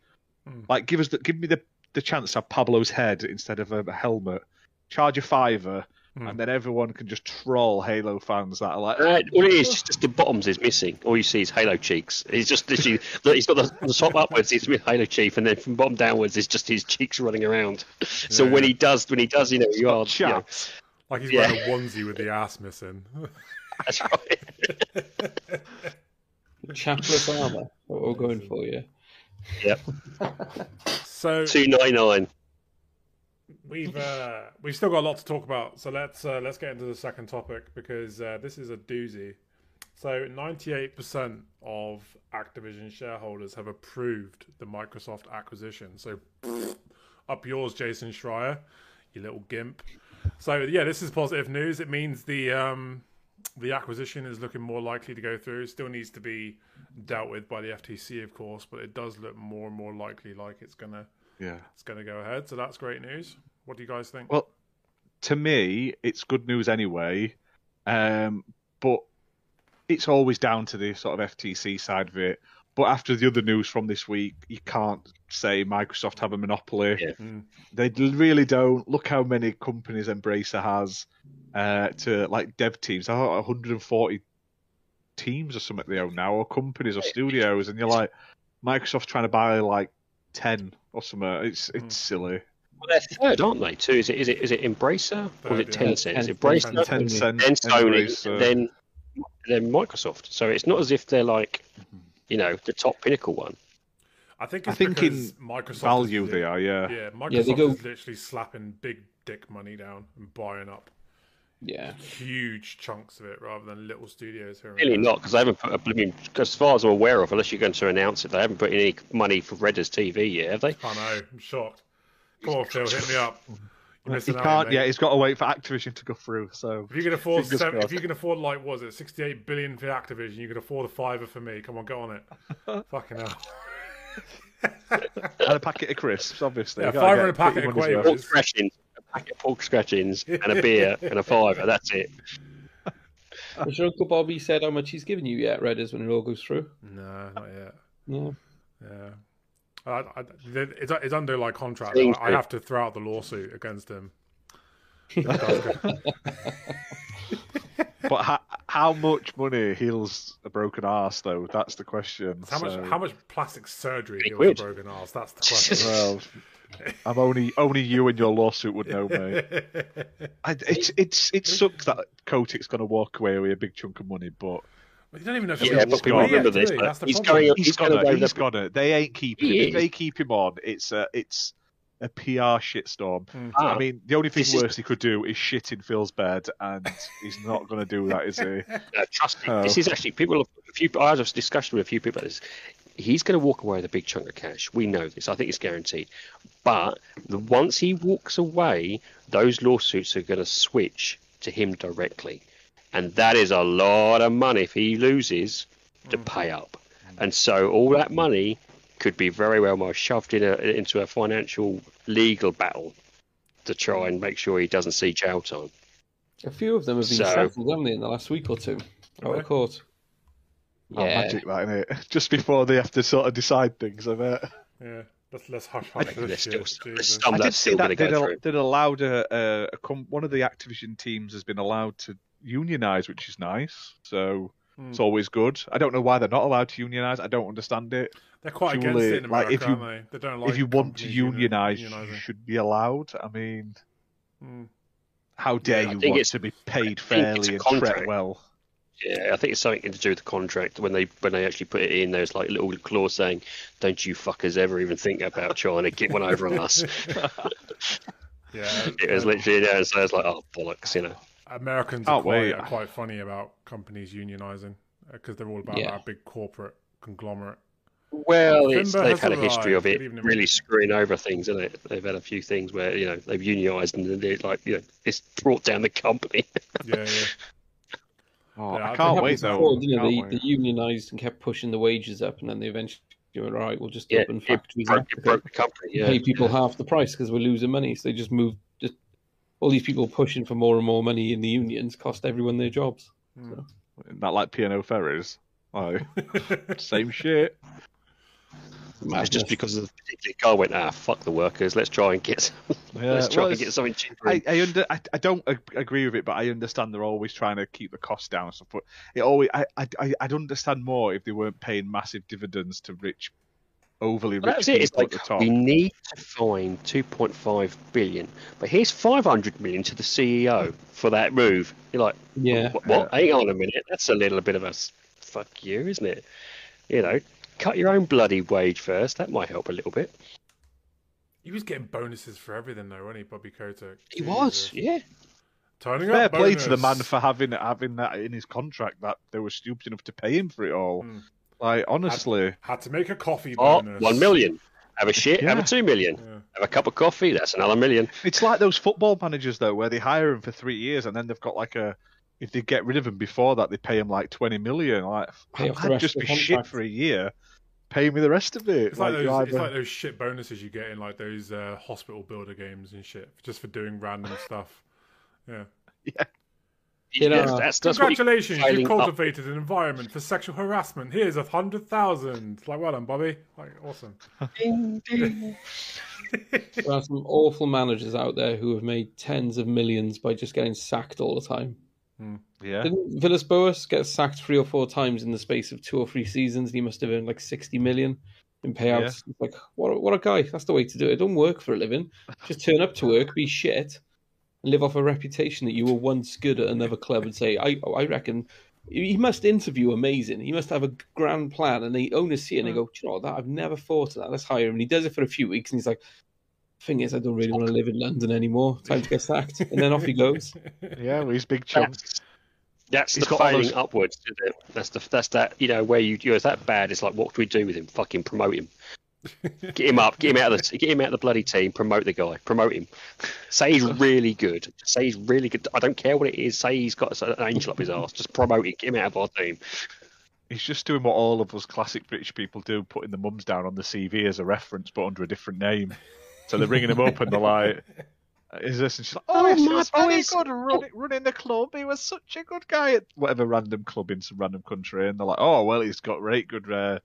Hmm. Like, give us the, give me the the chance to have Pablo's head instead of a helmet. Charge a fiver, Hmm. and then everyone can just troll Halo fans that are like, Uh, all it is, just, just the bottoms is missing. All you see is Halo cheeks. He's just literally, he's got the, the top upwards, he's with Halo chief, and then from bottom downwards, it's just his cheeks running around. So Yeah. when he does, when he does, you know, you are, you know. Like he's Yeah. wearing a onesie with the ass missing. that's right. (laughs) Chapless armor. What we're going for, yeah. Yep, (laughs) so two ninety nine. we've uh, we've still got a lot to talk about. So let's uh, let's get into the second topic because uh, this is a doozy. So 98% of Activision shareholders have approved the Microsoft acquisition. So (laughs) up yours, Jason Schreier, you little gimp. So yeah, this is positive news. It means the um, the acquisition is looking more likely to go through. It still needs to be dealt with by the FTC, of course, but it does look more and more likely like it's gonna Yeah. it's gonna go ahead. So that's great news. What do you guys think? Well, to me, it's good news anyway. Um, but it's always down to the sort of FTC side of it. But after the other news from this week, you can't say Microsoft have a monopoly. Yeah. Mm. They really don't. Look how many companies Embracer has uh, to like dev teams. I thought 140 teams or something they own now, or companies or studios, and you're like, Microsoft trying to buy like 10 or something. It's it's silly. Well, they're third, aren't they? Too is it is it is it Embracer or is it Third, yeah. Tencent? Is it Tencent. Embracer? Ten- Tencent, then Sony, Embracer. then then Microsoft. So it's not as if they're like, you know, the top pinnacle one. I think I think in Microsoft value they are, yeah. Yeah, Microsoft Yeah, go- is literally slapping big dick money down and buying up Yeah. huge chunks of it rather than little studios here. Really not, because they haven't put a blooming. As far as I'm aware of, unless you're going to announce it, they haven't put any money for Redders TV yet, have they? I know. I'm shocked. Come on, Phil, hit me up. You're He can't. mate. Yeah, he's got to wait for Activision to go through. So If you can afford, seven, if you can afford like, what was it 68 billion for Activision? You can afford a fiver for me. Come on, go on it. (laughs) Fucking hell. and a packet of crisps, obviously. Yeah, You gotta fiver get- and a packet put your of money's Quavers. worth. Pork scratchings, a packet of pork scratchings, (laughs) and a beer and a fiver. That's it. (laughs) Has your Uncle Bobby said how much he's given you yet, Redders, when it all goes through? No, not yet. No. Yeah. I, I, it's, it's under like contract. Things I, I have to throw out the lawsuit against him. (laughs) But how, how much money heals a broken ass, though? That's the question. How much? How much plastic surgery heals a broken ass? That's the question. Well, I'm only only you and your lawsuit would know, mate. (laughs) I, it's it's it sucks that Kotick's going to walk away with a big chunk of money, but you don't even know if Yeah, he's but gonna people walk remember yet, this, but the he's problem. going- he's He's got gonna He's the- got to. They ain't keeping He him. If they keep him on, it's a it's a PR shitstorm. Ah, I mean, the only thing this is- worse he could do is shit in Phil's bed, and he's not going to do that, is he? (laughs) No, trust me. Oh. This is actually people. Have, a few. I had a discussion with a few people. This. He's going to walk away with a big chunk of cash. We know this. I think it's guaranteed. But the, once he walks away, those lawsuits are going to switch to him directly, and that is a lot of money if he loses to mm. pay up. And so all that money could be very well more shoved in a, into a financial legal battle to try and make sure he doesn't see jail time. A few of them have been So- settled, haven't they, in the last week or two? Out Okay. of court. Yeah. magic, that innit? (laughs) Just before they have to sort of decide things, I bet. Yeah, let's let's hush I hush think this there's still shit. some, Jesus. some I did see still that going to they'd, go al- they'd allowed a, a, a com- one of the Activision teams has been allowed to unionize, which is nice. So Hmm. it's always good. I don't know why they're not allowed to unionize. I don't understand it. They're quite Surely, against it in like, America, if you- aren't they? They don't like if you want to unionize, you should be allowed. I mean, Hmm. how dare Yeah, you want to be paid fairly and treat well? Yeah, I think it's something to do with the contract. When they when they actually put it in, there's like a little clause saying, "Don't you fuckers ever even think about trying to get one over on us." (laughs) Yeah, (laughs) it was um, literally there, so it's like, "Oh bollocks," you know. Americans Oh, are quite, are quite funny about companies unionizing uh, because they're all about Yeah. that big corporate conglomerate. Well, it's, they've had a history of it really screwing over things, isn't? They've had a few things where you know they've unionised and they're like, you know, it's brought down the company. (laughs) Yeah, yeah. Oh, Yeah, I I can't wait happens though. before, didn't? Can't They, wait. they unionised and kept pushing the wages up, and then they eventually went, right. we'll just yeah, open it factories broke, it broke the company. Yeah, pay people half the price because we're losing money. So they just moved. Just, all these people pushing for more and more money in the unions cost everyone their jobs. Hmm. Not like P&O Ferries. Like, (laughs) same shit. It's just because of the particular guy went, ah, fuck the workers. Let's try and get, (laughs) Yeah, let's try well, and get something cheaper. I, I under I, I don't agree with it, but I understand they're always trying to keep the cost down and stuff. But it always I I I- I'd understand more if they weren't paying massive dividends to rich, overly Well, rich that's it. It's people like at the top. we need to find 2.5 billion, but here's 500 million to the CEO for that move. You're like, Yeah. what? what? Hang on a minute. That's a little bit of a fuck you, isn't it? You know, cut your own bloody wage first. That might help a little bit. He was getting bonuses for everything, though, wasn't he, Bobby Kotick? He was, yeah. Turning Fair up play to the man for having having that in his contract that they were stupid enough to pay him for it all. Hmm. Like honestly, Had to make a coffee Oh, bonus. one million. Have a shit. Have a two million. Yeah. Have a cup of coffee. That's another million. it's like those football managers though, where they hire him for three years and then they've got like a. If they get rid of him before that, they pay him like twenty million. Like Pay off the I'd just be shit contract. for a year. Pay me the rest of it. It's like, you those, it's like those shit bonuses you get in like those uh, hospital builder games and shit, just for doing random stuff. Yeah. Yeah. You know, Yes, that's, that's you- Congratulations, you've up. cultivated an environment for sexual harassment. Here's a hundred thousand. Like, well done, Bobby. Like, awesome. (laughs) There are some awful managers out there who have made tens of millions by just getting sacked all the time. Hmm. yeah. Didn't Villas Boas get sacked three or four times in the space of two or three seasons? And he must have earned like sixty million in payouts. It's like what? A, what a guy! That's the way to do it. Don't work for a living. Just turn up to work, be shit, and live off a reputation that you were once good at another club. And say, I, I reckon. He must interview amazing. He must have a grand plan, and the owners see it and they hmm. go, "Do you know that? I've never thought of that. Let's hire him." And he does it for a few weeks, and he's like, "Thing is, I don't really want to live in London anymore. Time to get sacked." And then off he goes. (laughs) Yeah, with his big chunks. That's, that's He's the got all failing those- upwards. Isn't it? That's the that's that you know where you you're that bad. It's like what do we do with him? Fucking promote him. (laughs) get him up. Get him out of the get him out of the bloody team. Promote the guy. Promote him. Say he's (laughs) really good. Say he's really good. I don't care what it is. Say he's got an angel up his arse. Just promote him. Get him out of our team. He's just doing what all of us classic British people do, putting the mums down on the CV as a reference, but under a different name. So they're ringing him up and they're like, is this? And she's like, oh, Oh, yes, he my was very good running, running the club. He was such a good guy at whatever random club in some random country. And they're like, oh, well, he's got great good, uh,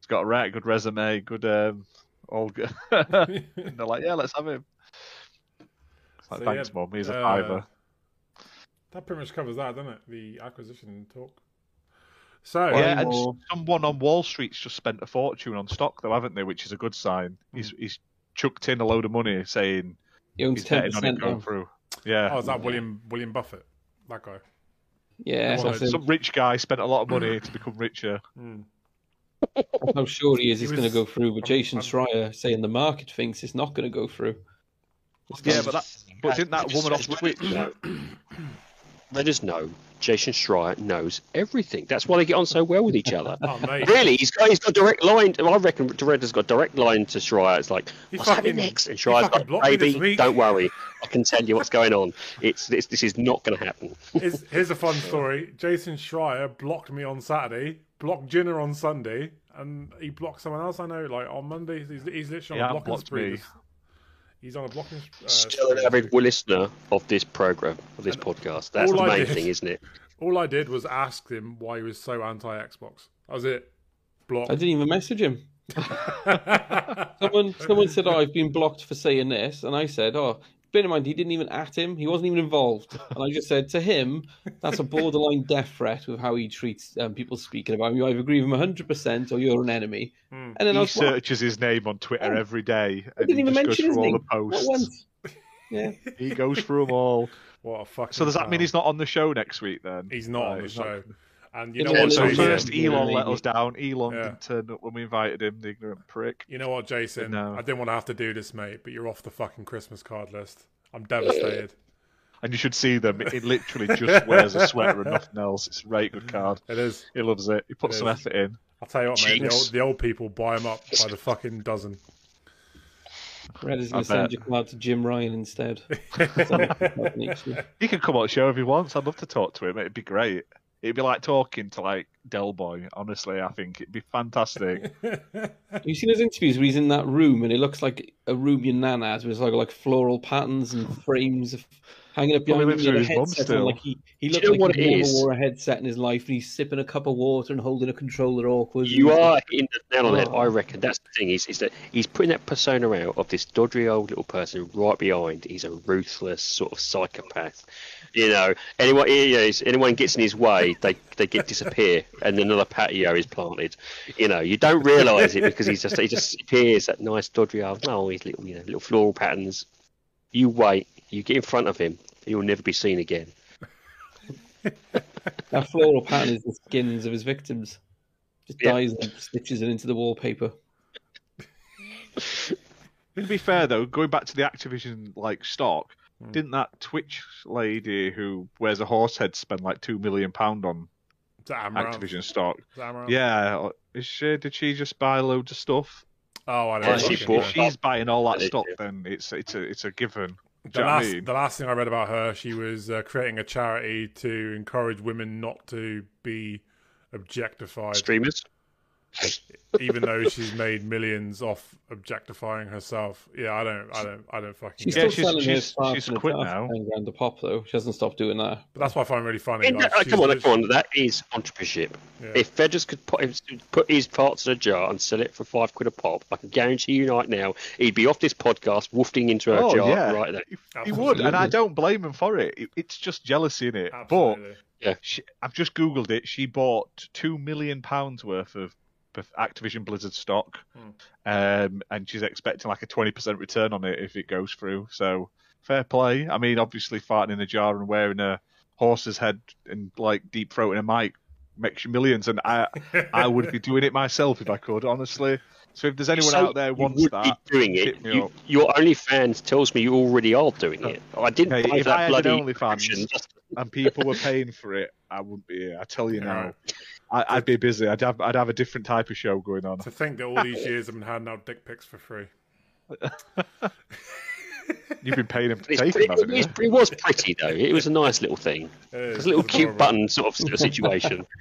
he's got a right good resume, good, um, all good. (laughs) and they're like, yeah, let's have him. It's like, So, thanks, yeah, mum. He's a uh, fiver. That pretty much covers that, doesn't it? The acquisition talk. So Yeah, and someone on Wall Street's just spent a fortune on stock, though, haven't they? Which is a good sign. He's he's chucked in a load of money, saying He owns he's ten betting on it percent going through. Yeah, oh, is that William William Buffett? That guy. Yeah, Well, some rich guy spent a lot of money to become richer. Mm. That's how sure he is He it's was- going to go through. But Jason Schreier saying the market thinks it's not going to go through. This Yeah, but that but didn't that (laughs) woman off Twitch? (clears throat) (clears throat) No. Redders know. Jason Schreier knows everything. That's why they get on so well with each other. (laughs) Oh Really, he's got he's got direct line. I reckon Redders got direct line to Schreier. It's like, He what's happening next? And he Schreier's fucking got, blocked baby, don't worry, I can tell you what's going on. It's this, this is not going to happen. here's, (laughs) here's a fun story. Jason Schreier blocked me on Saturday, blocked Jenna on Sunday, and he blocked someone else I know. Like on Monday, he's, he's literally on Yeah, a blocking blocked spree. Me. He's on a blocking. Uh, Still an spree. avid listener of this program, of this podcast. That's all the I main did- thing, isn't it? All I did was ask him why he was so anti Xbox. That was it. Block. I didn't even message him. (laughs) Someone, someone said, "Oh, I've been blocked for saying this," and I said, "Oh, bear in mind, he didn't even at him. He wasn't even involved." And I just said to him, "That's a borderline death threat with how he treats um, people speaking about him. You either agree with him 100 percent or you're an enemy." Hmm. And then I He was like, searches his name on Twitter Oh. every day, I and didn't he even just goes mention his through all name. the Not posts. once. Yeah, He goes through them all. What a fucking. So does that mean he's not on the show next week then? He's not Right, on the he's not- show. And you know well, what, So first, yeah, Elon let us down. Elon Yeah. didn't turn up when we invited him, the ignorant prick. You know what, Jason? No. I didn't want to have to do this, mate, but you're off the fucking Christmas card list. I'm devastated. (laughs) And you should see them. It literally just wears a sweater and nothing else. It's a right good card. It is. He loves it. He puts It some is. effort in. I'll tell you what, mate. The old, the old people buy them up by the fucking dozen. Red is going to send bet. your card to Jim Ryan instead. (laughs) He can come on the show if he wants. I'd love to talk to him. Mate, it'd be great. It'd be like talking to like Del Boy. Honestly, I think it'd be fantastic. (laughs) Have you seen his interviews where he's in that room and it looks like a room your nan has with like like floral patterns and frames of hanging up behind him. He with his mum still. like he, he Do looked you know like what he never wore a headset in his life and he's sipping a cup of water and holding a controller awkward. You are in the nail on the head. I reckon that's the thing. Is, is that he's putting that persona out of this dodgy old little person right behind. He's a ruthless sort of psychopath. You know, anyone you know, anyone gets in his way, they they get (laughs) disappear, and another patio is planted. You know, you don't realise it because he's just he just appears that nice dodgy old oh, his little you know little floral patterns. You wait, you get in front of him, he'll never be seen again. (laughs) That floral pattern is the skins of his victims. Just Yeah. dyes them, stitches it into the wallpaper. to be fair though, going back to the Activision like stock, Hmm. didn't that Twitch lady who wears a horse head spend like two million pound on Is that Amouranth? Activision stock? Is that Yeah, is she? Did she just buy loads of stuff? Oh, I Yeah, know. Like, she if bought- if she's buying all that Yeah, stock, then it's it's a it's a given. The you know what I last, mean? the last thing I read about her, she was uh, creating a charity to encourage women not to be objectified, Streamers. (laughs) even though she's made millions off objectifying herself. Yeah, I don't, I don't, I don't fucking. She's get Yeah, it. still she's- selling her she's- she's quit now. ten grand a pop though. She hasn't stopped doing that. But that's what I find really funny. Like, she's come on, lit- come on, that is entrepreneurship. Yeah. If Feders could put his, put his parts in a jar and sell it for five quid a pop, I can guarantee you right now, he'd be off this podcast, woofing into a Oh jar yeah, right there. he, he would, and I don't blame him for it. It- It's just jealousy in it. Absolutely. But she, I've just googled it. She bought two million pounds worth of of Activision Blizzard stock, Hmm. um, and she's expecting like a twenty percent return on it if it goes through. So fair play. I mean, obviously farting in a jar and wearing a horse's head and like deep throating a mic makes you millions, and I I would be doing it myself if I could, honestly. So if there's anyone So out there who you wants would that, be doing it. hit me You, up. your OnlyFans tells me you already are doing it. I didn't Okay, buy if that I had an bloody OnlyFans- just- and people were paying for it, I wouldn't be here. I tell you now, Yeah. I, I'd be busy. I'd have I'd have a different type of show going on. To think that all these years I've been handing out dick pics for free. (laughs) You've been paying him to It's take them, haven't you? it, it was pretty though. It was a nice little thing. (laughs) It It is, was a little it's cute adorable. button sort of situation. (laughs)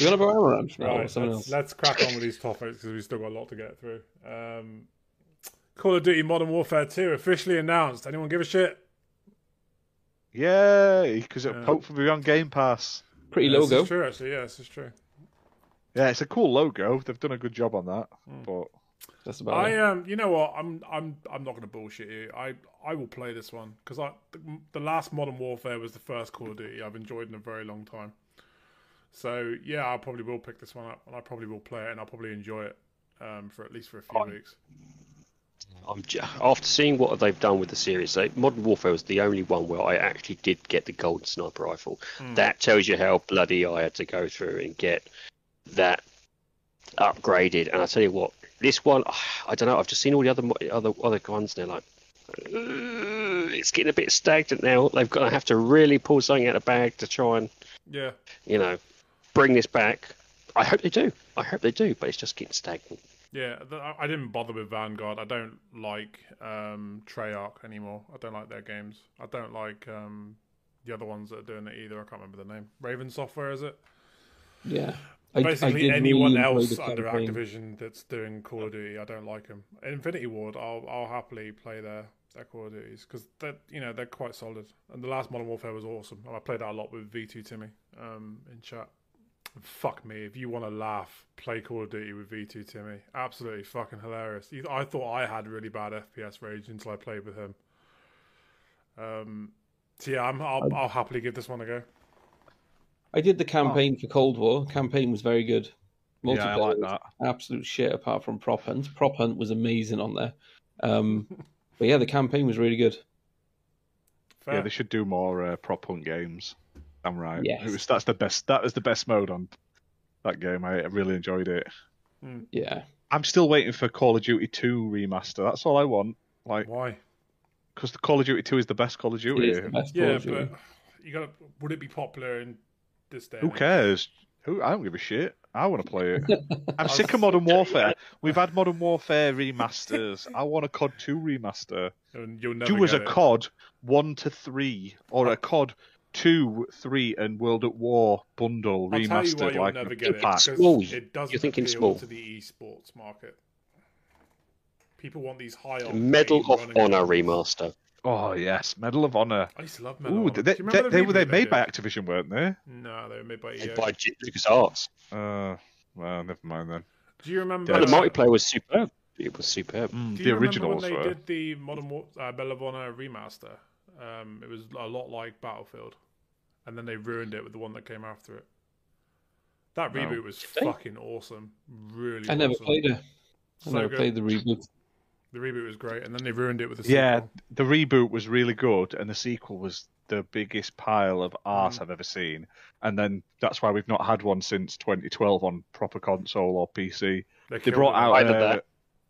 You want about Amouranth now or Right, something let's, else? let's crack on with these topics because we've still got a lot to get through. Um, Call of Duty Modern Warfare 2 officially announced. Anyone give a shit? Yeah, Because it'll Yeah. hopefully be on Game Pass. Pretty Yeah, This logo. is true, actually. Yeah, this is true. Yeah, it's a cool logo. They've done a good job on that. But That's about I it. um, you know what? I'm I'm I'm not going to bullshit you. I I will play this one because I the, the last Modern Warfare was the first Call of Duty I've enjoyed in a very long time. So yeah, I probably will pick this one up and I probably will play it and I'll probably enjoy it um, for at least for a few I'm- weeks. I'm j- after seeing what they've done with the series, so Modern Warfare was the only one where I actually did get the golden sniper rifle. Hmm. That tells you how bloody I had to go through and get that upgraded. And I tell you what, this one, (sighs) I don't know. I've just seen all the other other other ones. And they're like, it's getting a bit stagnant now. They've got to have to really pull something out of the bag to try and Yeah, you know bring this back. I hope they do. I hope they do. But it's just getting stagnant. Yeah. I I didn't bother with Vanguard. I don't like um, Treyarch anymore. I don't like their games. I don't like um, the other ones that are doing it either. I can't remember the name. Raven Software is it? Yeah. I, I basically did anyone really else under campaign. Activision that's doing Call of Duty, I don't like them. Infinity Ward, I'll I'll happily play their their Call of Duties because they you know they're quite solid. And the last Modern Warfare was awesome. I played that a lot with V2 Timmy um, in chat. Fuck me, if you want to laugh, play Call of Duty with V2 Timmy. Absolutely fucking hilarious. I thought I had really bad FPS rage until I played with him. Um, so yeah, I'm, I'll, I'll happily give this one a go. I did the campaign for Cold War. Campaign was very good. yeah, I like that. absolute shit apart from Prop Hunt. Prop Hunt was amazing on there. Um, but yeah, the campaign was really good. Fair. Yeah, they should do more uh, prop hunt games. I'm right. Yes. It was, that's the best. That was the best mode on that game. I really enjoyed it. Hmm. Yeah. I'm still waiting for Call of Duty 2 remaster. That's all I want. Like, Why? because the Call of Duty 2 is the best Call of It Duty. is the best Call Yeah, of Duty. but you got to. Would it be popular in this day? Who cares? Who? I don't give a shit. I want to play it. (laughs) I'm sick of Modern Warfare. We've had Modern Warfare remasters. I want a COD 2 remaster. And you'll never Do as get a it. COD 1 to 3, or a COD 2, 3, and World at War bundle I'll tell you why remastered you'll like never a get it. pack. Small. It doesn't You're thinking appeal small. to the esports market. People want these high. Medal of Honor games. remaster. Oh yes, Medal of Honor. I used to love Medal Ooh, of Honor. they, Do you they, remember they were they reboot made by? Activision, weren't they? No, they were made by EA. Made by J- LucasArts. Uh, well, never mind then. Do you remember? But the multiplayer was superb. It was superb. Mm, Do the you originals remember when were. they did the Modern War- uh, Medal of Honor remaster? Um, it was a lot like Battlefield, and then they ruined it with the one that came after it. That No. reboot was fucking awesome. Really, I never awesome. played it. I So never good. played the reboot. The reboot was great, and then they ruined it with the sequel. Yeah, the reboot was really good, and the sequel was the biggest pile of arse Mm. I've ever seen. And then that's why we've not had one since 2012 on proper console or PC. They killed brought out. Either uh, that-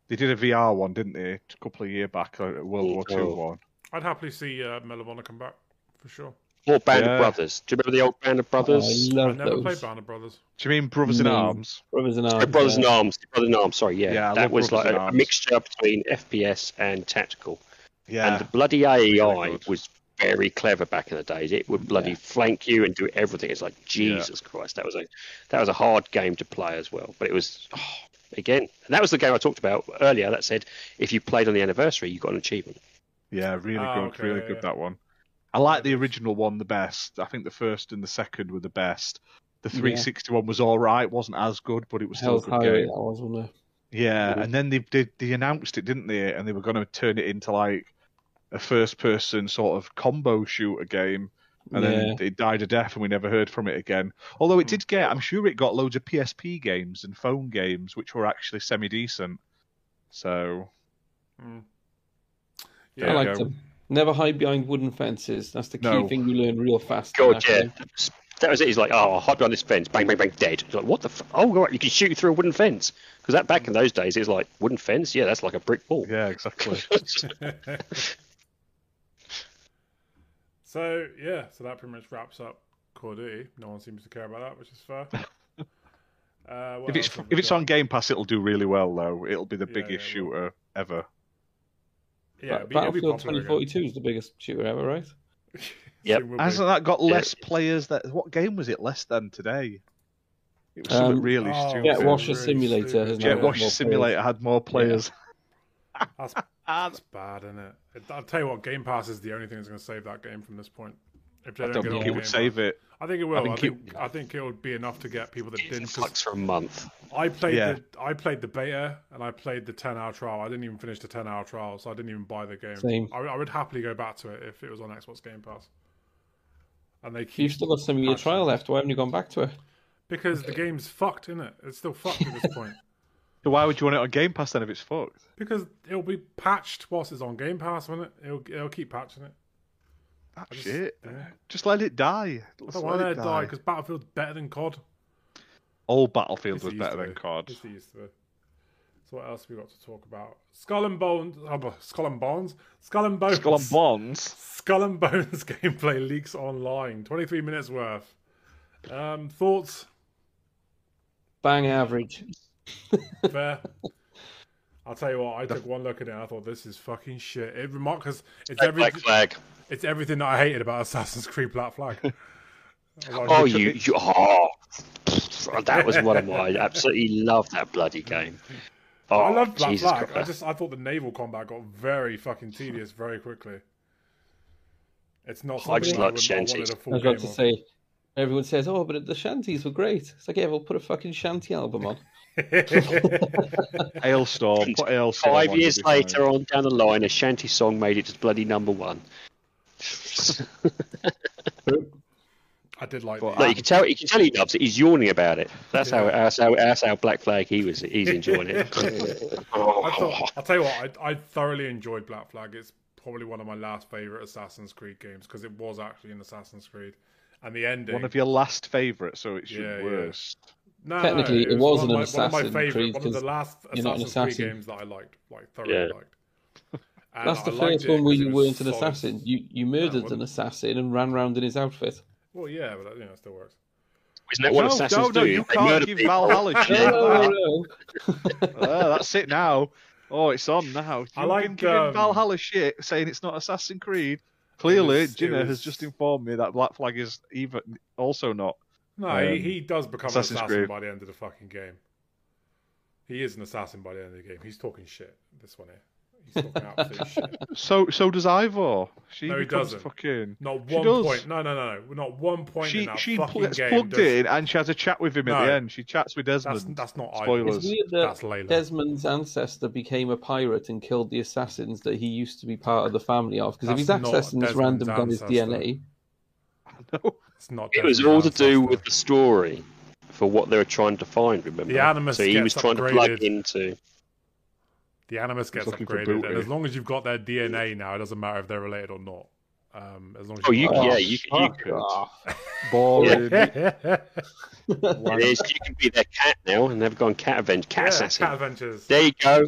They did a VR one, didn't they? A couple of years back, a World War Two one. I'd happily see uh, Medal come back for sure. Or Band Yeah. of Brothers. Do you remember the old Band of Brothers? I love I never those. played Band of Brothers. Do you mean Brothers in Arms? Brothers in Oh, Arms. Brothers in. Arms. Brothers in Arms. Sorry, yeah. Yeah, that was Brothers like a, a mixture between FPS and tactical. Yeah, And the bloody AI good. was very clever back in the days. It would bloody Yeah. flank you and do everything. It's like Jesus Christ. That was a that was a hard game to play as well. But it was oh, again, and that was the game I talked about earlier. That said, if you played on the anniversary, you got an achievement. Yeah, really Ah, good, okay, really yeah, good yeah. that one. I like the original one the best. I think the first and the second were the best. The 360 one was all right, wasn't as good, but it was still a good game. was, it? Yeah, Mhm. and then they did they announced it, didn't they? And they were going to turn it into like a first-person sort of combo shooter game, and yeah. then it died a death, and we never heard from it again. Although it Hmm. did get, I'm sure it got loads of PSP games and phone games, which were actually semi-decent. So Mm. There I like go. them. Never hide behind wooden fences. That's the key No. thing you learn real fast. in God, that yeah. That was it. He's like, oh, I'll hide behind this fence. Bang, bang, bang, dead. It's like, what the? F- oh, right, you can shoot through a wooden fence. Because that back in those days, it was like wooden fence. Yeah, that's like a brick wall. yeah, exactly. (laughs) (laughs) so yeah, so that pretty much wraps up Call of Duty. No one seems to care about that, which is fair. (laughs) Uh, if it's else have we if it's got? on Game Pass, it'll do really well though. It'll be the Yeah, biggest yeah, it will. shooter ever. Yeah, Ba- be, it'll be Battlefield popular again. 2042 is the biggest shooter ever, right? (laughs) Yep. Soon will be. Hasn't that got Yeah. less players? That what game was it less than today? It was something Um, really Oh, stupid. Jet Yeah, Washer really Simulator has Jet got Washer more Simulator had more players. That's (laughs) It's bad, isn't it? It- I'll tell you what, Game Pass is the only thing that's going to save that game from this point. If they I don't get think it would save it. I think it will. I think think, it- I think it would be enough to get people that didn't. flux for a month. I played Yeah. the I played the beta and I played the ten hour trial. I didn't even finish the ten hour trial, so I didn't even buy the game. Same. I, I would happily go back to it if it was on Xbox Game Pass. And they keep. You've still got some of your trial left. Why haven't you gone back to it? because the game's fucked, isn't it? It's still fucked at this (laughs) point. So why would you want it on Game Pass then if it's fucked? Because it'll be patched whilst it's on Game Pass, won't it? It'll it'll keep patching it. That just- shit. yeah. Just let it die. I Just don't want let it die die. because Battlefield's better than COD. All Battlefield Yes, was better than. COD. Yes, used to be. So what else have we got to talk about? Skull and Bones. Oh, Skull and Bones. Skull and Bones. Skull and Bonds. Skull and Bones (laughs) gameplay leaks online. 23 minutes worth. Um, thoughts? Bang average. Fair. (laughs) I'll tell you what. I took one look at it. and I thought this is fucking shit. It remark because it's Black everything. flag. It's everything that I hated about Assassin's Creed Black Flag. (laughs) Like, Oh, you, you oh, that was one of my. I absolutely loved that bloody game. Oh, I love Black Jesus Flag. I just I thought the naval combat got very fucking tedious very quickly. It's not. I just something like would- shanties. wanted a I full was about game to of. say, everyone says, "Oh, but the shanties were great." It's like, yeah, we'll put a fucking shanty album on. (laughs) (laughs) Hailstorm. Put Hailstorm Five years you'll be fine. later, on down the line, a shanty song made it to bloody number one. I did like. But the- Look, you can tell. You can tell he loves it. He's yawning about it. That's how. That's how. That's how Black Flag. He was. He's enjoying it. (laughs) I thought, I'll tell you what, I, I thoroughly enjoyed Black Flag. It's probably one of my last favorite Assassin's Creed games because it was actually an Assassin's Creed, and the ending. One of your last favourites, so it's Yeah, your yeah. Worst. no, Technically, no, it was wasn't an of my, one of my Assassin's favorite, Creed one of the 'cause last you're not an Assassin's Creed assassin. games that I liked, like thoroughly Yeah. liked. (laughs) And That's the liked first one where you weren't an assassin. You you murdered wasn't. an assassin and ran around in his outfit. Well, yeah, but that, you know, it still works. Isn't that what assassins no, no, do? you They can't give people. Valhalla (laughs) shit. No, no, no. (laughs) That's it now. Oh, it's on now. I You've like, giving um, Valhalla shit, saying it's not Assassin's Creed. Clearly, was- it Gina has just informed me that Black Flag is even also not. No, Um, he, he does become Assassin's an assassin Creed. by the end of the fucking game. He is an assassin by the end of the game. He's talking shit. This one here. He's talking (laughs) absolute shit. So, so does Eivor. She No, he doesn't. fucking. Not She one does. point. No, no, no, no. Not one point in She that she fucking gets game. plugged does- in and she has a chat with him at the end. She chats with Desmond. that's not Spoilers. It's Eivor. weird That's Layla. Desmond's ancestor became a pirate and killed the assassins that he used to be part of the family of. Because if he's accessing this random gun his ancestor. DNA, (laughs) No. It's not. It was all to do ancestor. with the story for what they were trying to find. Remember? The Animus So he gets was trying to plug into. the Animus gets upgraded, and as long as you've got their DNA now, it doesn't matter if they're related or not. Um, as long as Oh, you Oh, yeah, you, can- you fuck can. off. (laughs) Boring. (laughs) It is, you can be their cat now, and they've gone cat avenge, cat yeah, assassin. Cat Adventures. There you go.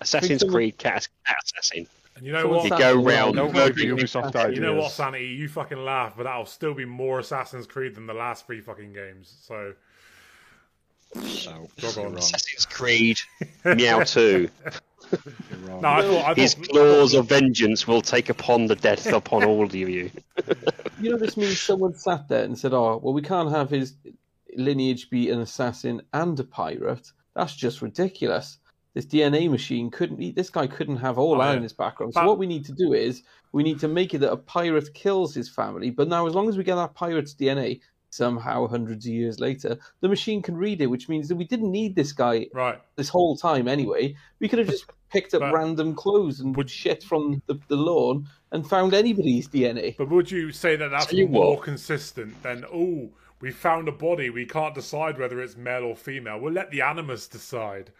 Assassin's Creed cat, cat assassin. And you know Someone what? You go round no, No murdering. Ubisoft ideas. You know what, Sanity? You fucking laugh, but that'll still be more Assassin's Creed than the last three fucking games. So, oh, No, Jog you're on. wrong. Assassin's Creed, (laughs) Meow 2. (laughs) No, I thought, I His claws of vengeance will take upon the death upon all of you. (laughs) You know, this means someone sat there and said, "Oh, well, we can't have his lineage be an assassin and a pirate. That's just ridiculous. This DNA machine couldn't. he- This guy couldn't have all Oh, that yeah. in his background. So But- what we need to do is we need to make it that a pirate kills his family. But now, as long as we get that pirate's DNA." Somehow, hundreds of years later, the machine can read it, which means that we didn't need this guy right. this whole time anyway. We could have just (laughs) picked up But- random clothes and would shit from the, the lawn and found anybody's DNA. But would you say that that's Tell you more what. consistent than, oh, we found a body, we can't decide whether it's male or female. We'll let the Animus decide.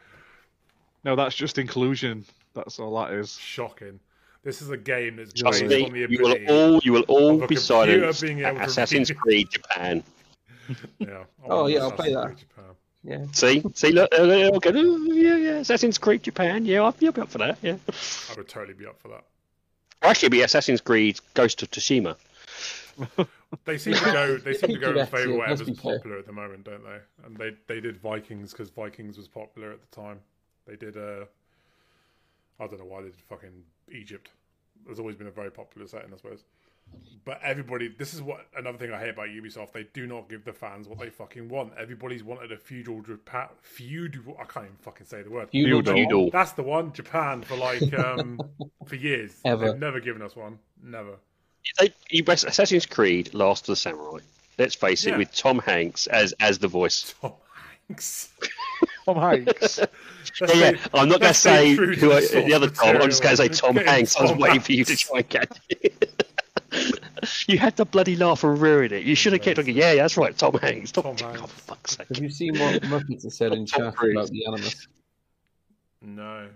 No, that's just inclusion. That's all that is. Shocking. This is a game that's Trust based me, on the you will all you will all be computer silent. being able to Assassin's Creed Japan. (laughs) Yeah. (laughs) Oh, yeah, I'll play that. Japan. Yeah. See, see, look, uh, look, look, oh, yeah, yeah, Assassin's Creed Japan. Yeah, I'll be up for that. Yeah, I would totally be up for that. or actually, it'd be Assassin's Creed Ghost of Tsushima. (laughs) They seem to go. They seem to go in Correct, favour yeah, whatever's let's be fair. popular at the moment, don't they? And they they did Vikings because Vikings was popular at the time. They did. Uh, I don't know why they did fucking Egypt. There's always been a very popular setting, I suppose. But everybody, this is what another thing I hate about Ubisoft. They do not give the fans what they fucking want. Everybody's wanted a feudal Japan, feud. I can't even fucking say the word. Feudal. Feudal. Feudal. That's the one. Japan for like um (laughs) for years. Ever. They've never given us one. Never. They, you- Assassin's Creed: Last of the Samurai. Let's face it, Yeah. with Tom Hanks as as the voice. Tom Hanks. (laughs) Tom Hanks. (laughs) Let's Yeah, yeah. I'm not going to say who I, the other Tom. I'm just going to say. Tom Get him Hanks. I was Tom waiting for you to try and catch it. (laughs) (laughs) you had to bloody laugh and ruin it. You should have kept talking. Yeah, yeah, that's right, Tom Hanks. Tom, Tom oh, Hanks. for fuck's sake. Have you seen what Muppets have said in chat Cruise. about the Animus? No.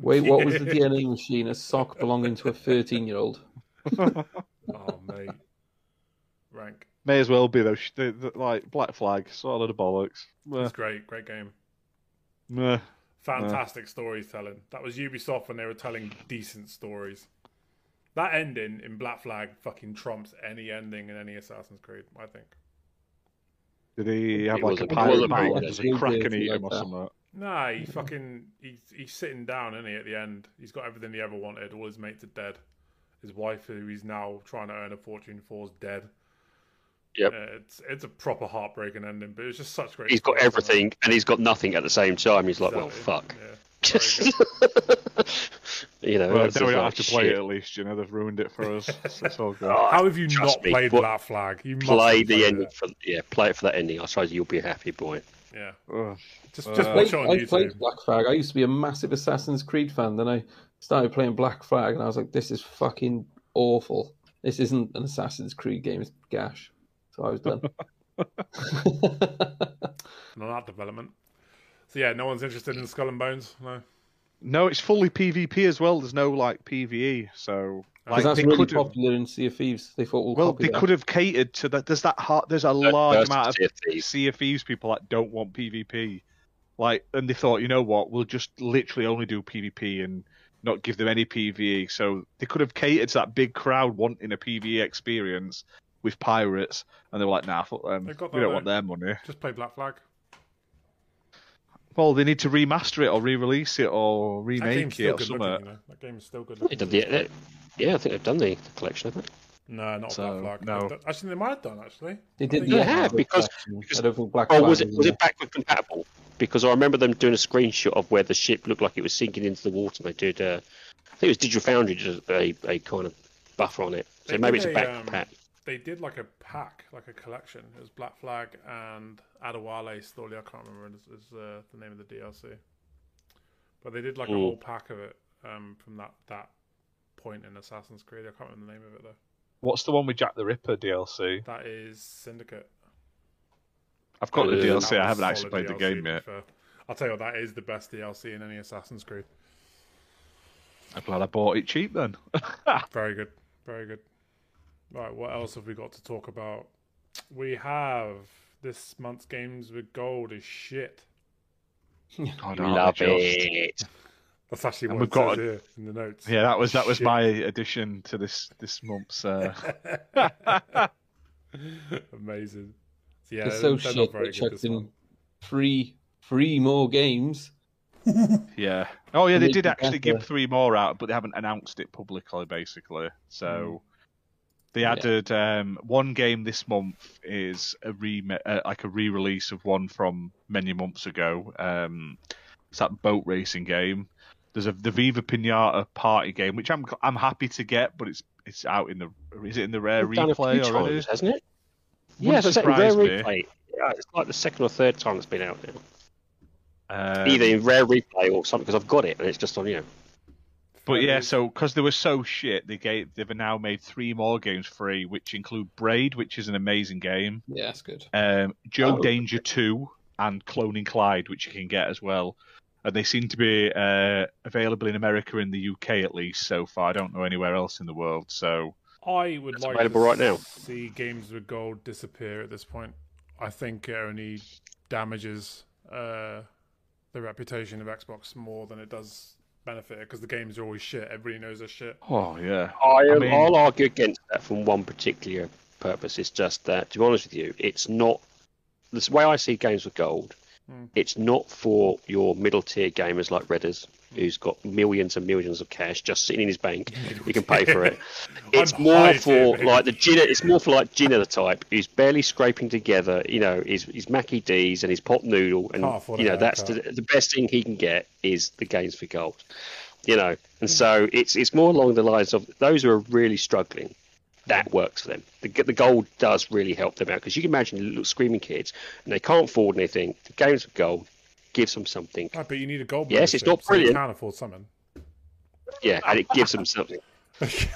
Wait, what was the DNA machine? A sock belonging to a 13 year old. Oh mate. Rank. May as well be though. sh- The, the, like Black Flag, sort of the bollocks. That's It's great. Great game. meh. Fantastic storytelling. That was Ubisoft when they were telling decent stories. That ending in Black Flag fucking trumps any ending in any Assassin's Creed, I think. Did he have It like a a- pirate it was a pirate, Does he crack and eat him or something? Nah, he fucking he's he's sitting down, isn't he? At the end, he's got everything he ever wanted. All his mates are dead. His wife, who he's now trying to earn a fortune for, is dead. Yep. Uh, it's it's a proper heartbreaking ending, but it's just such great. He's got everything and he's got nothing at the same time. He's like, well, fuck. Yeah. (laughs) You know, Well, that's we don't like, have to play it at least. You know, they've ruined it for us. It's all good. (laughs) Oh, How have you not me, played what- Black Flag? You must play the played ending for yeah, play it for that ending. I suppose you'll be a happy boy. Yeah, Ugh. just Uh, just I watch it on I YouTube. played Black Flag. I used to be a massive Assassin's Creed fan. Then I started playing Black Flag, and I was like, "This is fucking awful. This isn't an Assassin's Creed game. It's gash." So I was done. on that development. So yeah, no one's interested in Skull and Bones. No. No, it's fully PvP as well. There's no like PVE. So oh. like Because that's they really could have. popular in Sea of Thieves. They thought we'll, Well, copy they that. could have catered to that. There's that. Heart, there's a First- large amount of Sea of Thieves. Sea of Thieves people that don't want PvP. Like, and they thought, you know what? We'll just literally only do PvP and not give them any PVE. So they could have catered to that big crowd wanting a PVE experience with pirates, and they were like, "Nah, fuck them. They've got We don't want their money." Just play Black Flag. Well, they need to remaster it or re-release it or That remake it or good something. looking. You know? That game is still good looking. the, yeah, I think they've done the, the collection, haven't they? No, not So, Black Flag. no. They've done- Actually, they might have done. Actually, They did I they have, Xbox because- because- I don't Black Oh, was it was it backward compatible? Because I remember them doing a screenshot of where the ship looked like it was sinking into the water. They did, uh, I think it was Digital Foundry did a, a kind of buffer on it. So They maybe it's a a, back um, pack. They did like a pack, like a collection. It was Black Flag and Adewale story. I can't remember is, is uh, the name of the DLC. But they did like a Mm. whole pack of it um, from that that point in Assassin's Creed. I can't remember the name of it though. What's the one with Jack the Ripper DLC? That is Syndicate. I've got the Uh, DLC. I haven't actually solid played the game yet. fair. I'll tell you what, that is the best DLC in any Assassin's Creed. I'm glad I bought it cheap then. (laughs) Very good. Very good. Right, what else have we got to talk about? We have this month's games with gold is shit. (laughs) I Love just- it. That's actually And what we've got says a- here in the notes. Yeah, that was that was Shit. my addition to this this month's. Uh... (laughs) (laughs) Amazing. So, yeah, It's so shit. very They good chucked in three, three more games. Yeah. Oh yeah, they Make did actually better. give three more out, but they haven't announced it publicly. Basically, so they Yeah. added um, one game this month is a re uh, like a re-release of one from many months ago. Um, it's that boat racing game. There's a the Viva Pinata party game, which I'm I'm happy to get, but it's it's out in the is it in the rare We've done replay already? times, hasn't it? Wouldn't Yeah, so it's like rare me. replay. Yeah, it's like the second or third time it's been out now. Um, Either in rare replay or something because I've got it and it's just on you know. But yeah, so because they were so shit, they gave they've now made three more games free, which include Braid, which is an amazing game, Yeah, that's good. um, Joe Oh. Danger Two, and Cloning Clyde, which you can get as well. And they seem to be uh, available in America and the UK at least so far. I don't know anywhere else in the world. So I would It's like available to right now. see games with gold disappear at this point. I think it only damages uh, the reputation of Xbox more than it does benefit because the games are always shit. Everybody knows they're shit. oh yeah, I, um, mean- I'll argue against that from one particular purpose. It's just that, to be honest with you, it's not the way I see games with gold It's not for your middle tier gamers like Redders, who's got millions and millions of cash just sitting in his bank. He can pay for it. (laughs) It's more for like the Gina. It's more for like the type who's barely scraping together, you know, his his Mackie D's and his pot noodle, and Can't afford a you know that's the, the best thing he can get is the games for gold. You know, and so it's it's more along the lines of those who are really struggling. That works for them. The, the gold does really help them out because you can imagine little screaming kids and they can't afford anything. The games of gold gives them something. Right, but you need a gold. Yes, it's membership, not so you brilliant. can afford something. Yeah, and it gives them something. (laughs)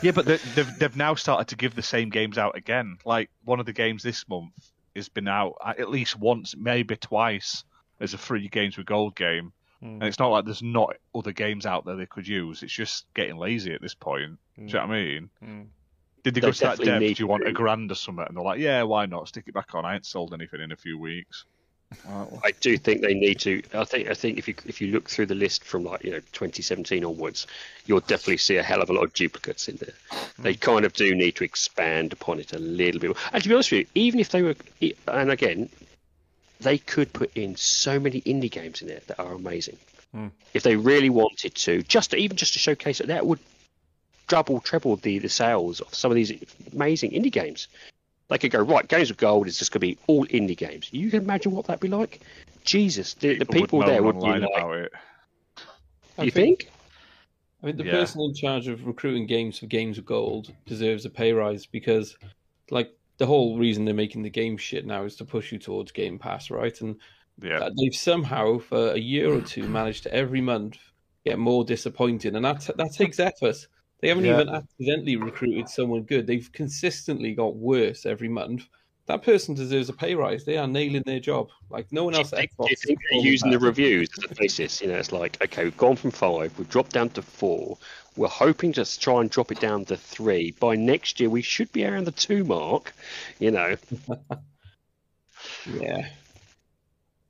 Yeah, but they- they've they've now started to give the same games out again. Like one of the games this month has been out at least once, maybe twice, as a free games with gold game. Hmm. And it's not like there's not other games out there they could use. It's just getting lazy at this point. Do you know what I mean? Mm. Did they go to that dev? Do you want a grand or something? And they're like, yeah, why not? Stick it back on. I ain't sold anything in a few weeks. I do think they need to. I think. I think if you if you look through the list from like you know 2017 onwards, you'll definitely see a hell of a lot of duplicates in there. Hmm. They kind of do need to expand upon it a little bit. And to be honest with you, even if they were, and again, they could put in so many indie games in there that are amazing. Hmm. If they really wanted to, just to, even just to showcase it, that would double, treble the the sales of some of these amazing indie games. They could go right. Games of Gold is just going to be all indie games. You can imagine what that'd be like. Jesus, the, the people moan there would be online like. about it. I You think- think? I mean, the Yeah. person in charge of recruiting games for Games of Gold deserves a pay rise because, like, the whole reason they're making the game shit now is to push you towards Game Pass, right? And Yeah. they've somehow, for a year or two, managed to every month get more disappointing, and that that takes effort. They haven't Yeah. even accidentally recruited someone good. They've consistently got worse every month. That person deserves a pay rise. They are nailing their job. Like no one Do you else at Xbox. do you is think they're performing using the reviews as a basis? You know, it's like, okay, we've gone from five, we've dropped down to four. We're hoping to try and drop it down to three. By next year, we should be around the two mark. You know, (laughs) Yeah.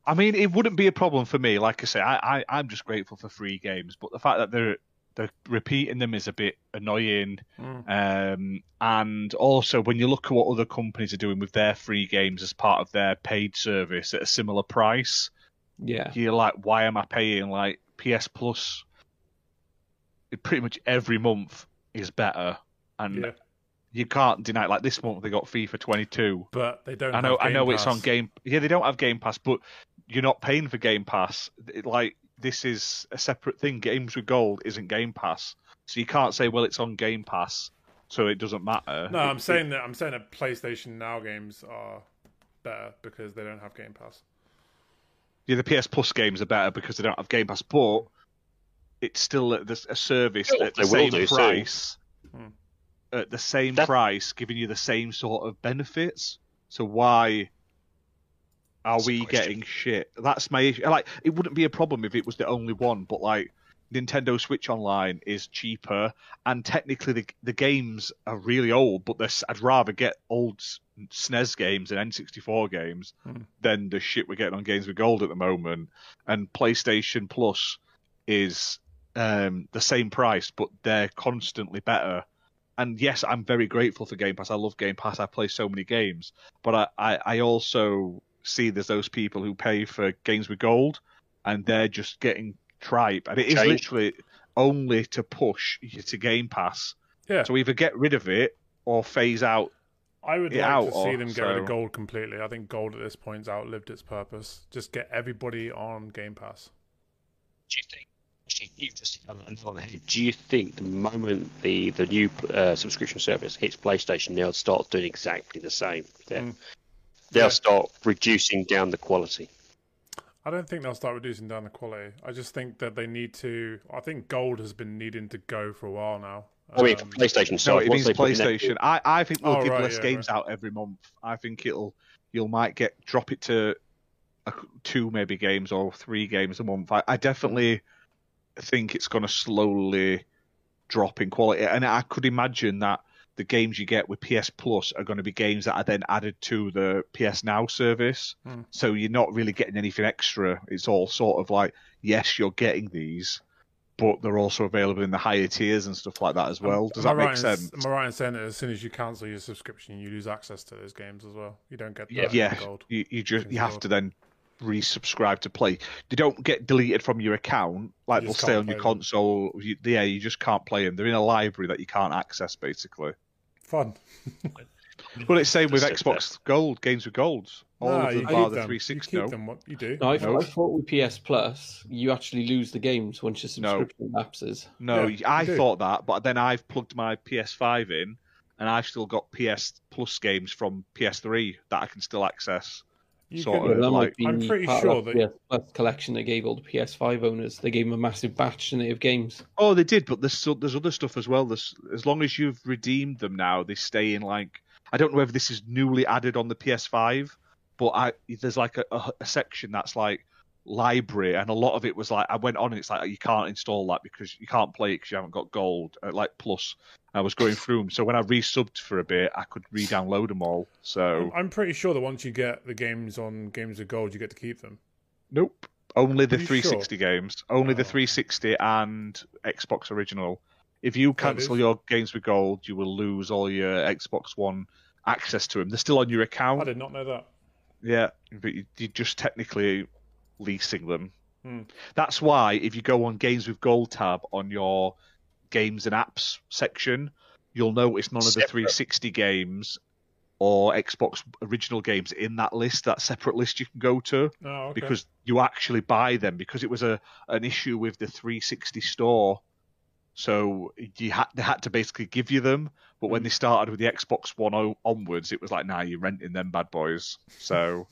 I mean, it wouldn't be a problem for me. Like I say, I, I I'm just grateful for free games, but the fact that they're they're repeating them is a bit annoying. Mm. Um, and also, when you look at what other companies are doing with their free games as part of their paid service at a similar price, Yeah. you're like, why am I paying like PS Plus? Pretty much every month is better, and Yeah, you can't deny. Like this month, they got FIFA 22. but they don't. I know, I know it's on Game. Yeah, they don't have Game Pass, but you're not paying for Game Pass. It- like this is a separate thing. Games with Gold isn't Game Pass, so you can't say, well, it's on Game Pass, so it doesn't matter. No, I'm It- saying that I'm saying that PlayStation Now games are better because they don't have Game Pass. yeah, the PS Plus games are better because they don't have Game Pass, but it's still a, a service Well, at the same do price. Hmm. At the same That- price, giving you the same sort of benefits. So why are we getting shit? That's my issue. Like, it wouldn't be a problem if it was the only one, but like. Nintendo Switch Online is cheaper, and technically the the games are really old. But they're, I'd rather get old SNES games and N64 games Hmm. than the shit we're getting on Games with Gold at the moment. And PlayStation Plus is um, the same price, but they're constantly better. And yes, I'm very grateful for Game Pass. I love Game Pass. I play so many games, but I, I, I also see there's those people who pay for Games with Gold, and they're just getting tripe. And it is Change. literally only to push you to Game Pass. Yeah, So either get rid of it or phase out. I would like out to see of, them get rid of gold completely. I think gold at this point's outlived its purpose. Just get everybody on Game Pass. do you think? Actually, you just hit on the- head. Do you think the moment the the new uh, subscription service hits PlayStation, they'll start doing exactly the same? They'll, Mm. They'll Yeah. start reducing down the quality. I don't think they'll start reducing down the quality. I just think that they need to. I think gold has been needing to go for a while now. I mean, Um, PlayStation No, side, it means they put in that- PlayStation. I, I think they'll Oh, give right, less yeah, games out every month. I think it'll you'll might get drop it to a, two maybe games or three games a month. I, I definitely think it's going to slowly drop in quality, and I could imagine that the games you get with PS Plus are going to be games that are then added to the PS Now service. Hmm. So you're not really getting anything extra. It's all sort of like yes, you're getting these. But they're also available in the higher tiers and stuff like that as well. Does that make right in- sense? Am I right in saying that as soon as you cancel your subscription, you lose access to those games as well? You don't get Yeah. yeah, gold. you, you just you have gold. to then resubscribe to play. They don't get deleted from your account. Like You they'll stay on your them. console. You, yeah, you just can't play them. They're in a library that you can't access, basically. Fun. Well, it's same (laughs) with Just sit Xbox Gold games with golds. All Nah, of you them keep bar the them. 360. You keep No, them. What you do? No, I, No. I thought with PS Plus, you actually lose the games once your No. subscription lapses. no, Yeah, I thought that, but then I've plugged my PS5 in, and I've still got PS Plus games from PS3 that I can still access. You sort could- of. That like- might be I'm pretty part sure of that, that- PS Plus collection they gave all the PS5 owners. They gave them a massive batch didn't they, of games. Oh, they did, but there's there's other stuff as well. There's, as long as you've redeemed them now, they stay in like I don't know whether this is newly added on the PS5, but I there's like a, a, a section that's like library, and a lot of it was like I went on and it's like you can't install that because you can't play it because you haven't got gold, uh, like plus. I was going through them, so when I resubbed for a bit, I could re-download them all. So I'm pretty sure that once you get the games on Games of Gold, you get to keep them. nope, only the Are you 360 games, only the Oh. 360 and Xbox Original. If you cancel your games with gold, you will lose all your Xbox One access to them. They're still on your account. I did not know that. yeah, but you- you're just technically leasing them. Hmm. That's why if you go on Games with Gold tab on your games and apps section, you'll notice none of the Separate. 360 games or Xbox original games in that list, that separate list you can go to Oh, okay. because you actually buy them because it was a an issue with the 360 store. So you had they had to basically give you them, but when hmm. they started with the Xbox One o- onwards, it was like, nah, you're renting them bad boys. So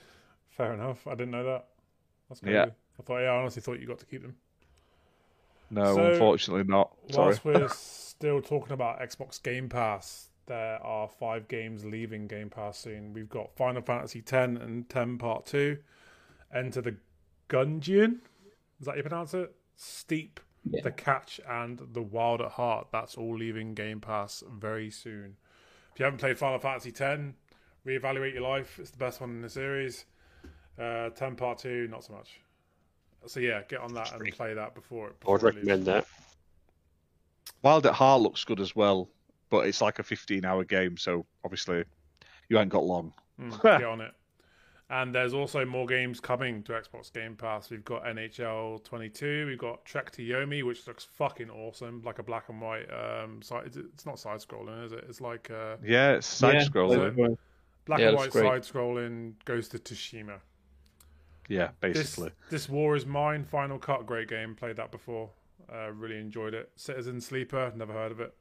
(laughs) fair enough. I didn't know that. That's crazy. Yeah. I thought. Yeah, I honestly thought you got to keep them. No, So, unfortunately not. Sorry. Whilst we're still talking about Xbox Game Pass, there are five games leaving Game Pass soon. We've got Final Fantasy X and 10 Part 2. Enter the Gungeon. Is that how you pronounce it? Steep, Yeah. The Catch, and The Wild at Heart. That's all leaving Game Pass very soon. If you haven't played Final Fantasy X, reevaluate your life. It's the best one in the series. Uh, 10 Part 2, not so much. So yeah, get on that and play that before it. I would recommend that. Wild at Heart looks good as well, but it's like a 15 hour game, so obviously you ain't got long. Mm, (laughs) get on it. And there's also more games coming to Xbox Game Pass. We've got NHL 22. We've got Trek to Yomi, which looks fucking awesome, like a black and white. Um, side, it's- it's not side scrolling, is it? It's like uh, Yeah, it's side Yeah, scroller. like, uh, black Yeah, and white side scrolling. Ghost of Tsushima. Yeah, basically. this War of Mine Final Cut, great game. Played that before. Uh, really enjoyed it. Citizen Sleeper, never heard of it.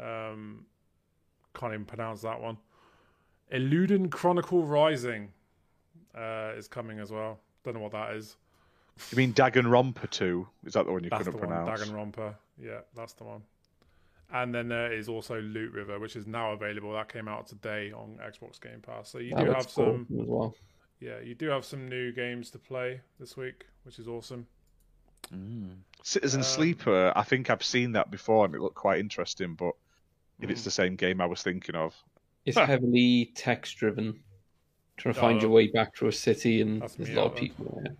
Um, can't even pronounce that one. Eiyuden Chronicle Rising uh, is coming as well. Don't know what that is. You mean Danganronpa 2? Is that the one you That's the couldn't one. pronounce? Danganronpa. Yeah, that's the one. And then there is also Loot River, which is now available. That came out today on Xbox Game Pass. So you that do have cool some, as well. Yeah, you do have some new games to play this week, which is awesome. Citizen Um, Sleeper, I think I've seen that before and it looked quite interesting, but if Mm. it's the same game I was thinking of. It's Huh. heavily text driven. Trying to find Oh. your way back to a city, and there's a lot of people there.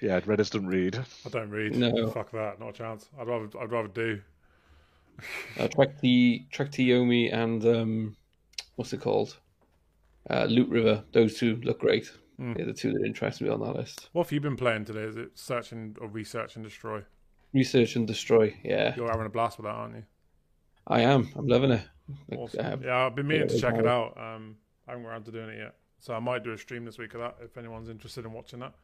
Yeah, Redders doesn't read. I don't read. No. Fuck that. Not a chance. I'd rather. I'd rather do. Uh, Trek the track to Yomi and um, what's it called? Uh, Loot River. Those two look great. Mm. They're the two that interest me on that list. What have you been playing today? Is it search and or research and destroy? Research and destroy. Yeah, You're having a blast with that, aren't you? I am. I'm loving it. Awesome. yeah, I've been meaning to check it out. Um, I haven't got around to doing it yet, so I might do a stream this week of that if anyone's interested in watching that.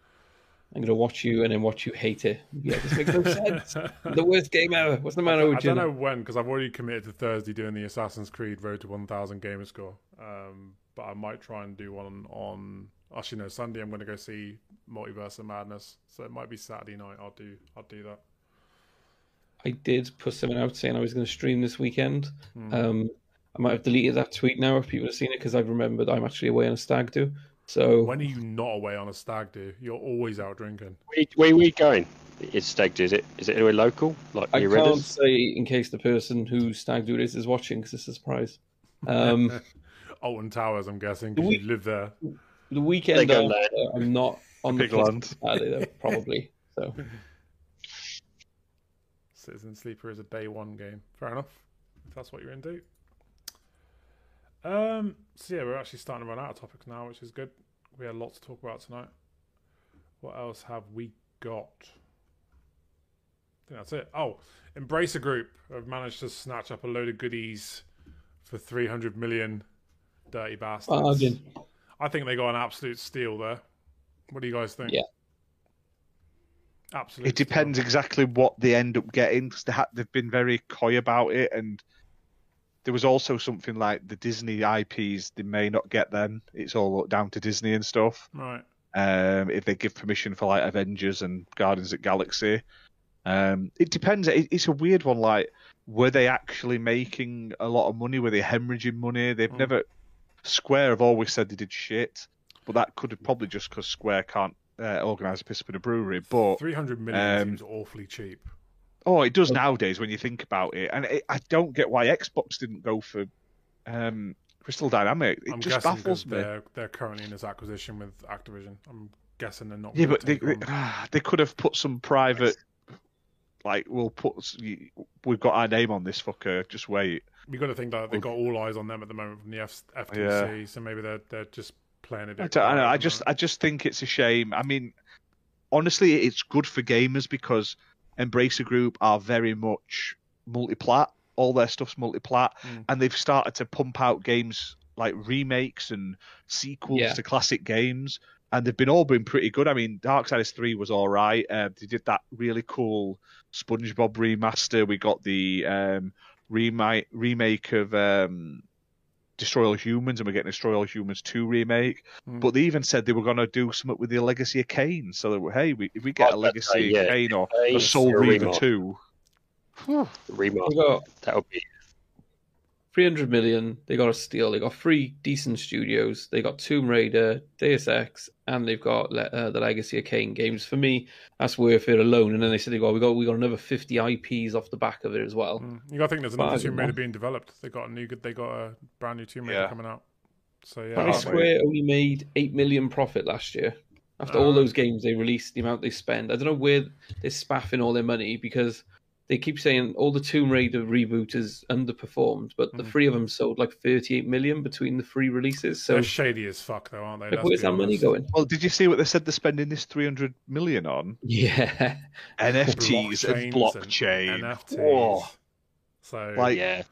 I'm gonna watch you and then watch you hate it. Yeah, this makes no sense. (laughs) the worst game ever. What's the matter with you? I don't know when because I've already committed to Thursday doing the Assassin's Creed Road to 1000 gamer score. Um, but I might try and do one on. Actually, no, Sunday I'm going to go see Multiverse of Madness, so it might be Saturday night. I'll do. I'll do that. I did put something out saying I was going to stream this weekend. Hmm. Um, I might have deleted that tweet now if people have seen it because I've remembered I'm actually away on a stag do. So when are you not away on a stag do? You're always out drinking. Where, where are we going? Is stag do? Is it? Is it anywhere local? Like I near can't say in case the person who stag do this is watching because it's a surprise. Um, (laughs) Alton Towers, I'm guessing, because we- you live there. the weekend Lego after, Land. I'm not on the Big place land. Saturday, though, (laughs) probably. So Citizen Sleeper is a day one game. Fair enough. If that's what you're into. Um. So yeah, we're actually starting to run out of topics now, which is good. We had a lot to talk about tonight. What else have we got? I think that's it. Oh, Embracer Group have managed to snatch up a load of goodies for 300 million. Dirty bastards. Bargain. I think they got an absolute steal there. What do you guys think? Yeah. Absolutely. It depends exactly what they end up getting because they ha- they've been very coy about it, and there was also something like the Disney IPs. They may not get them. It's all down to Disney and stuff. Right. Um, if they give permission for like Avengers and Guardians of the Galaxy, um, it depends. It, it's a weird one. Like, were they actually making a lot of money? Were they hemorrhaging money? They've Mm. never. Square have always said they did shit, but that could have probably just because Square can't uh, organise a piss up in a brewery. But 300 million um, seems awfully cheap. Oh, it does nowadays when you think about it, and it, I don't get why Xbox didn't go for um, Crystal Dynamic. It I'm just guessing baffles me. they're, they're currently in this acquisition with Activision. I'm guessing they're not. Yeah, but they, they, on- they could have put some private, like, we'll put, we've got our name on this fucker. Just wait. you got to think that they've got all eyes on them at the moment from the F- FTC, so maybe they're they're just playing a I, bit. don't- I know. I just. I just think it's a shame. I mean, honestly, it's good for gamers because Embracer Group are very much multi-plat. All their stuff's multi-plat, Mm. and they've started to pump out games like remakes and sequels Yeah. to classic games, and they've been all been pretty good. I mean, Dark Darksiders Three was all right. Uh, they did that really cool SpongeBob remaster. We got the um, remake remake of um, Destroy All Humans, and we're getting Destroy All Humans Two remake. Mm. But they even said they were going to do something with the Legacy of Kain. So that hey, we, if we get I a was about to Legacy of Kain or a Soul Reaver remake. Two, Remaster. They That would be 300 million. They got a steal. They got three decent studios. They got Tomb Raider, Deus Ex, and they've got Le- uh, the Legacy of Kain games. For me, that's worth it alone. And then they said they got we got we got another 50 IPs off the back of it as well. Mm. You got to think there's another Bargain, Tomb Raider being developed. They got a new, they got a brand new Tomb Raider Yeah. coming out. So yeah, Apparently Square only made eight million profit last year. After Oh. all those games they released, the amount they spend, I don't know where they're spaffing all their money because they keep saying all the Tomb Raider reboot is underperformed, but the Mm. three of them sold like 38 million between the three releases. So they're shady as fuck though, aren't they? like, where's that money going? well, did you see what they said they're spending this three hundred million on? Yeah, NFTs and blockchain. and NFTs. Whoa. So Like, yeah.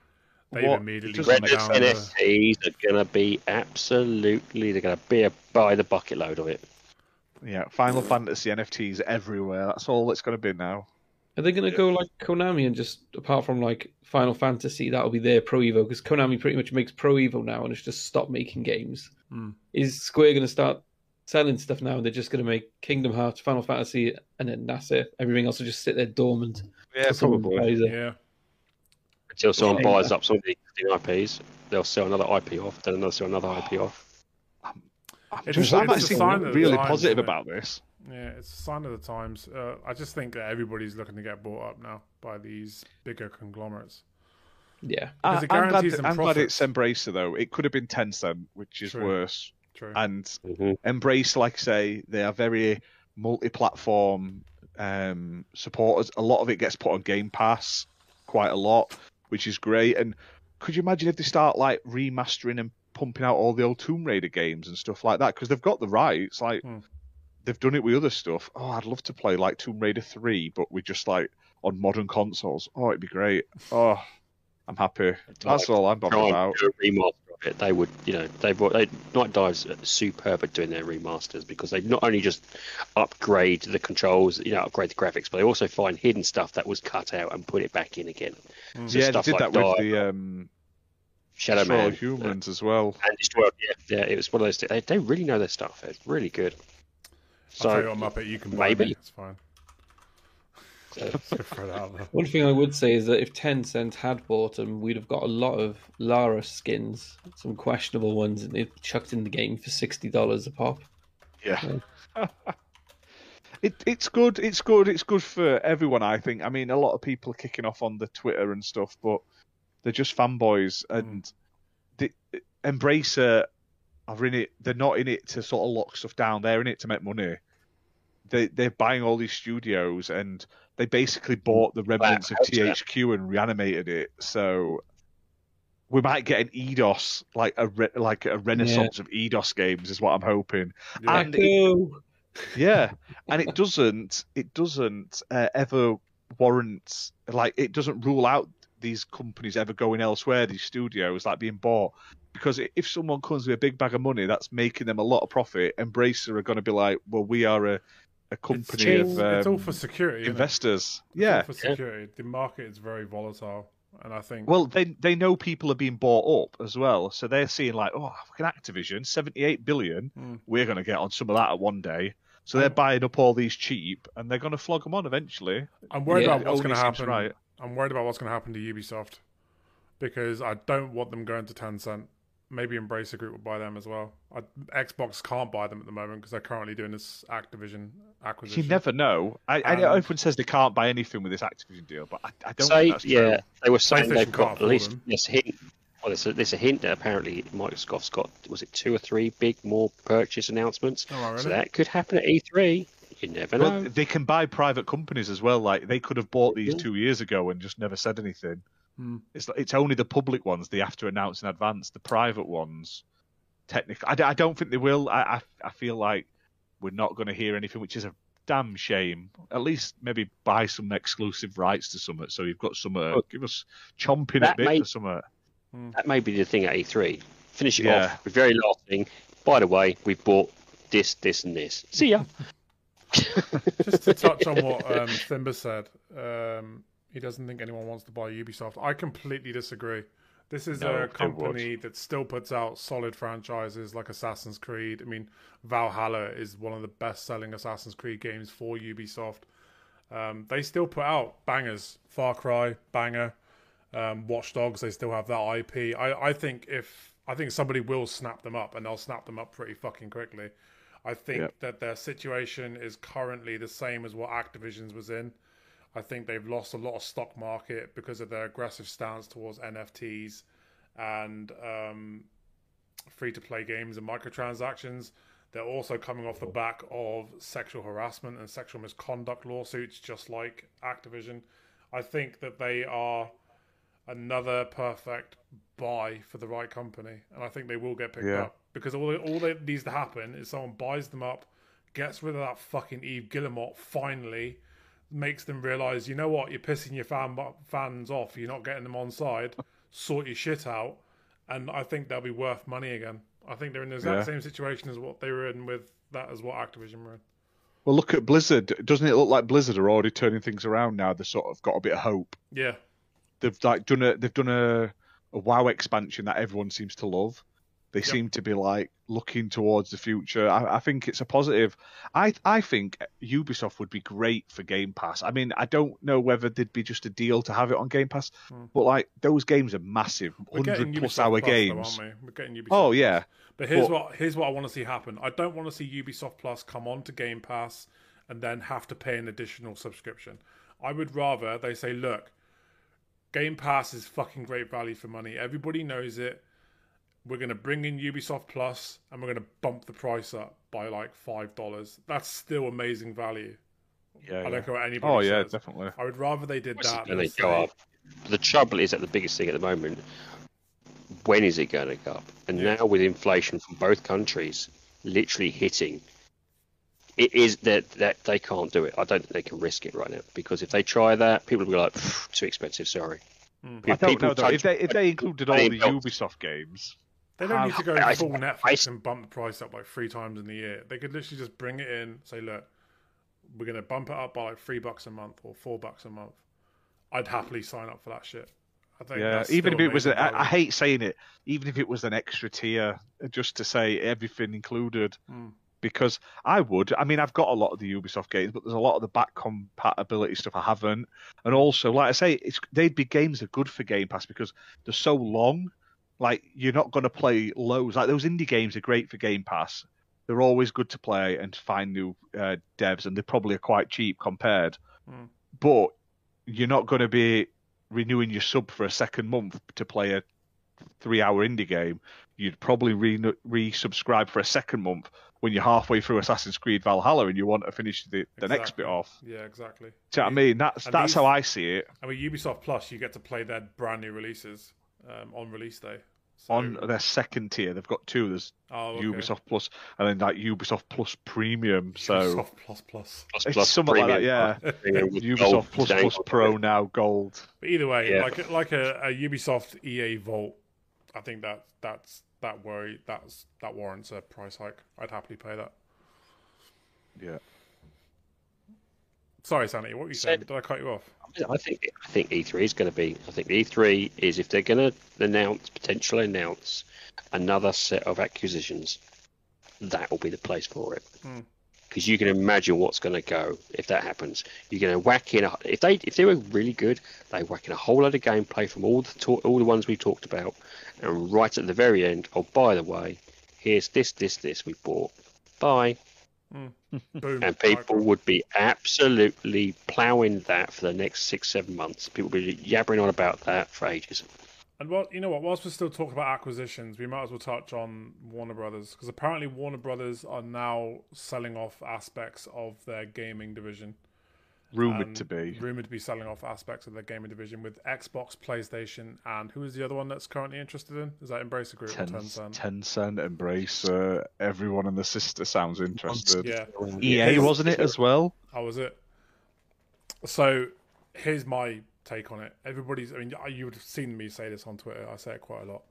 they've what- immediately just gone Redis down. the- NFTs are going to be absolutely. They're going to be a buy the bucket load of it. Yeah, Final Fantasy NFTs everywhere. That's all it's going to be now. Are they going to go like Konami and just apart from like Final Fantasy, that'll be their Pro Evo because Konami pretty much makes Pro Evo now and it's just stopped making games. Mm. Is Square going to start selling stuff now? and They're just going to make Kingdom Hearts, Final Fantasy, and then that's it. Everything else will just sit there dormant. Yeah, probably. buys. Yeah, Until someone Yeah. buys up some of the existing IPs, they'll sell another IP off, then they'll sell another IP off. I'm, It's- just, I'm actually sign of the really times, positive isn't about this. Yeah, it's a sign of the times. Uh, I just think that everybody's looking to get bought up now by these bigger conglomerates. Yeah. Because I, it I'm glad, guarantees that- them I'm glad it's Embracer though. It could have been Tencent, which is True. worse. True. And hmm Embrace, like I say, they are very multi-platform um, supporters. A lot of it gets put on Game Pass, quite a lot, which is great. And could you imagine if they start like remastering and pumping out all the old Tomb Raider games and stuff like that? Because they've got the rights. Like Hmm. They've done it with other stuff. Oh, I'd love to play like Tomb Raider three, but with just like on modern consoles. Oh, it'd be great. Oh, I'm happy. That's all I'm bothered about. do a remaster of it. They would, you know, they've they, Nightdive's superb at doing their remasters because they not only just upgrade the controls, you know, upgrade the graphics, but they also find hidden stuff that was cut out and put it back in again. Mm. So Yeah, they did like that with the um, Shadow Destroy Man, Humans as well. and Destroy. Yeah, yeah, it was one of those. They, they really know their stuff. It's really good. I'll tell you So what, Muppet, you can buy maybe. me. It's fine. (laughs) Just (laughs) throw it out there. One thing I would say is that if Tencent had bought them, we'd have got a lot of Lara skins, some questionable ones, and they'd chucked in the game for sixty dollars a pop. Yeah. (laughs) it, it's good. It's good. It's good for everyone. I think. I mean, a lot of people are kicking off on the Twitter and stuff, but they're just fanboys hmm. and the Embracer are in it. They're not in it to sort of lock stuff down. They're in it to make money. They they're buying all these studios and they basically bought the remnants of yeah. THQ and reanimated it. So we might get an Eidos like a re- like a renaissance of Eidos games is what I'm hoping. Yeah. And Echo! Yeah, (laughs) and it doesn't. It doesn't uh, ever warrant like it doesn't rule out these companies ever going elsewhere. These studios like being bought because if someone comes with a big bag of money that's making them a lot of profit, Embracer are going to be like, well, we are a a company changed- of um, it's all for security. isn't it? investors. It's all Yeah. for security. The market is very volatile, and I think Well, they they know people are being bought up as well, so they're seeing like, oh, fucking Activision, seventy eight billion, Mm. we're going to get on some of that at one day. So they're buying up all these cheap, and they're going to flog them on eventually. I'm worried Yeah, about what's going to happen. Right. I'm worried about what's going to happen to Ubisoft because I don't want them going to Tencent. Maybe Embracer Group will buy them as well. I, Xbox can't buy them at the moment because they're currently doing this Activision acquisition. You never know. I, I know everyone says they can't buy anything with this Activision deal, but I, I don't Say, think that's true. yeah, they were saying they've got at least them. there's a hint. Well, there's a, there's a hint that apparently Microsoft's got was it two or three big more purchase announcements. Oh, wow, So that could happen at E3. You never Well, know. they can buy private companies as well. Like they could have bought these Yeah. two years ago and just never said anything. Hmm. It's it's only the public ones they have to announce in advance. The private ones, technically, I don't think they will. I, I I feel like we're not going to hear anything, which is a damn shame. At least maybe buy some exclusive rights to Summit, so you've got some. Uh, give us chomping that at bit may- for Summit. That may be the thing at E3. Finish it Yeah. off. The very last thing. By the way, we've bought this, this, and this. See ya. (laughs) Just to touch on what um, Thimba said, um, he doesn't think anyone wants to buy Ubisoft. I completely disagree. This is No, a company that still puts out solid franchises like Assassin's Creed. I mean, Valhalla is one of the best-selling Assassin's Creed games for Ubisoft. Um, they still put out bangers. Far Cry, banger. Um, Watch Dogs, they still have that IP. I, I think if I think somebody will snap them up, and they'll snap them up pretty fucking quickly. I think Yep. that their situation is currently the same as what Activision's was in. I think they've lost a lot of stock market because of their aggressive stance towards NFTs and um, free to play games and microtransactions. They're also coming off the back of sexual harassment and sexual misconduct lawsuits, just like Activision. I think that they are another perfect buy for the right company, and I think they will get picked Yeah. up because all all that needs to happen is someone buys them up, gets rid of that fucking Yves Guillemot finally, makes them realize, you know what, you're pissing your fan fans off, you're not getting them on side, (laughs) sort your shit out, and I think they'll be worth money again. I think they're in the exact Yeah. same situation as what they were in with that as what Activision were in. Well, look at Blizzard. Doesn't it look like Blizzard are already turning things around now? They've sort of got a bit of hope. Yeah, they've like done a they've done a, a WoW expansion that everyone seems to love. They seem to be like looking towards the future. I, I think it's a positive. I I think Ubisoft would be great for Game Pass. I mean, I don't know whether there'd be just a deal to have it on Game Pass, hmm. but like those games are massive, hundred plus hour Plus, games. aren't we? We're getting Ubisoft. Oh Plus. yeah, But here's But- what here's what I want to see happen. I don't want to see Ubisoft Plus come on to Game Pass and then have to pay an additional subscription. I would rather they say, look, Game Pass is fucking great value for money. Everybody knows it. We're going to bring in Ubisoft Plus and we're going to bump the price up by like five dollars. That's still amazing value. yeah. I yeah. don't care what anybody Oh yeah, definitely. I would rather they did What's that. it going than to go say- up? The trouble is that the biggest thing at the moment, when is it going to go up? And Yeah. now with inflation from both countries literally hitting, it is that that they can't do it. I don't think they can risk it right now because if they try that, people will be like, too expensive. Sorry. Hmm. I If don't know though. If they if they included all the don't- Ubisoft games, They don't need to go I- full I- Netflix and bump the price up like three times in the year. They could literally just bring it in, say, look, we're going to bump it up by like three bucks a month or four bucks a month. I'd happily sign up for that shit. I think yeah. Even if it was, amazing a, I, I hate saying it. Even if it was an extra tier, just to say everything included. Mm. because I would. I mean, I've got a lot of the Ubisoft games, but there's a lot of the back compatibility stuff I haven't. And also, like I say, it's they'd be games that are good for Game Pass because they're so long. Like you're not going to play loads. Like those indie games are great for Game Pass. They're always good to play and to find new uh, devs, and they probably are quite cheap compared. Mm. But you're not going to be renewing your sub for a second month to play a three-hour indie game. You'd probably re- resubscribe for a second month when you're halfway through Assassin's Creed Valhalla and you want to finish the, the next bit off. Yeah, exactly. Do you know what I mean? That's And that's these- how I see it. I mean, Ubisoft Plus, you get to play their brand new releases um, on release day. So- on their second tier, they've got two. There's oh, okay. Ubisoft Plus, and then like Ubisoft Plus Premium. So Ubisoft plus plus. Plus, it's plus something like that, yeah. (laughs) Ubisoft Plus dangled Plus on Pro now gold. But either way, Yeah. like like a, a Ubisoft EA Vault, I think that that's that worry that's that warrants a price hike. I'd happily pay that. Yeah. Sorry, Sanity, what were you saying? Did I cut you off? I think I think E3 is going to be. I think E3 is if they're going to announce potentially announce another set of acquisitions, that will be the place for it. Hmm. Because you can imagine what's going to go if that happens. You're going to whack in a, if they if they were really good, they whack in a whole lot of gameplay from all the all the ones we talked about, and right at the very end, oh by the way, here's this this this we bought. Bye. Mm. Boom. And people Right. would be absolutely ploughing that for the next six, seven months. People would be yabbering on about that for ages. And well, you know what? Whilst we're still talking about acquisitions, we might as well touch on Warner Brothers because apparently Warner Brothers are now selling off aspects of their gaming division. Rumored and to be. rumored to be selling off aspects of their gaming division with Xbox, PlayStation, and who is the other one that's currently interested in? Is that Embracer Group or Ten, Tencent? Tencent, Embracer, everyone and the sister sounds interested. Yeah. EA Yeah. wasn't it as well? How was it? So, here's my take on it. Everybody's, I mean, you would have seen me say this on Twitter. I say it quite a lot.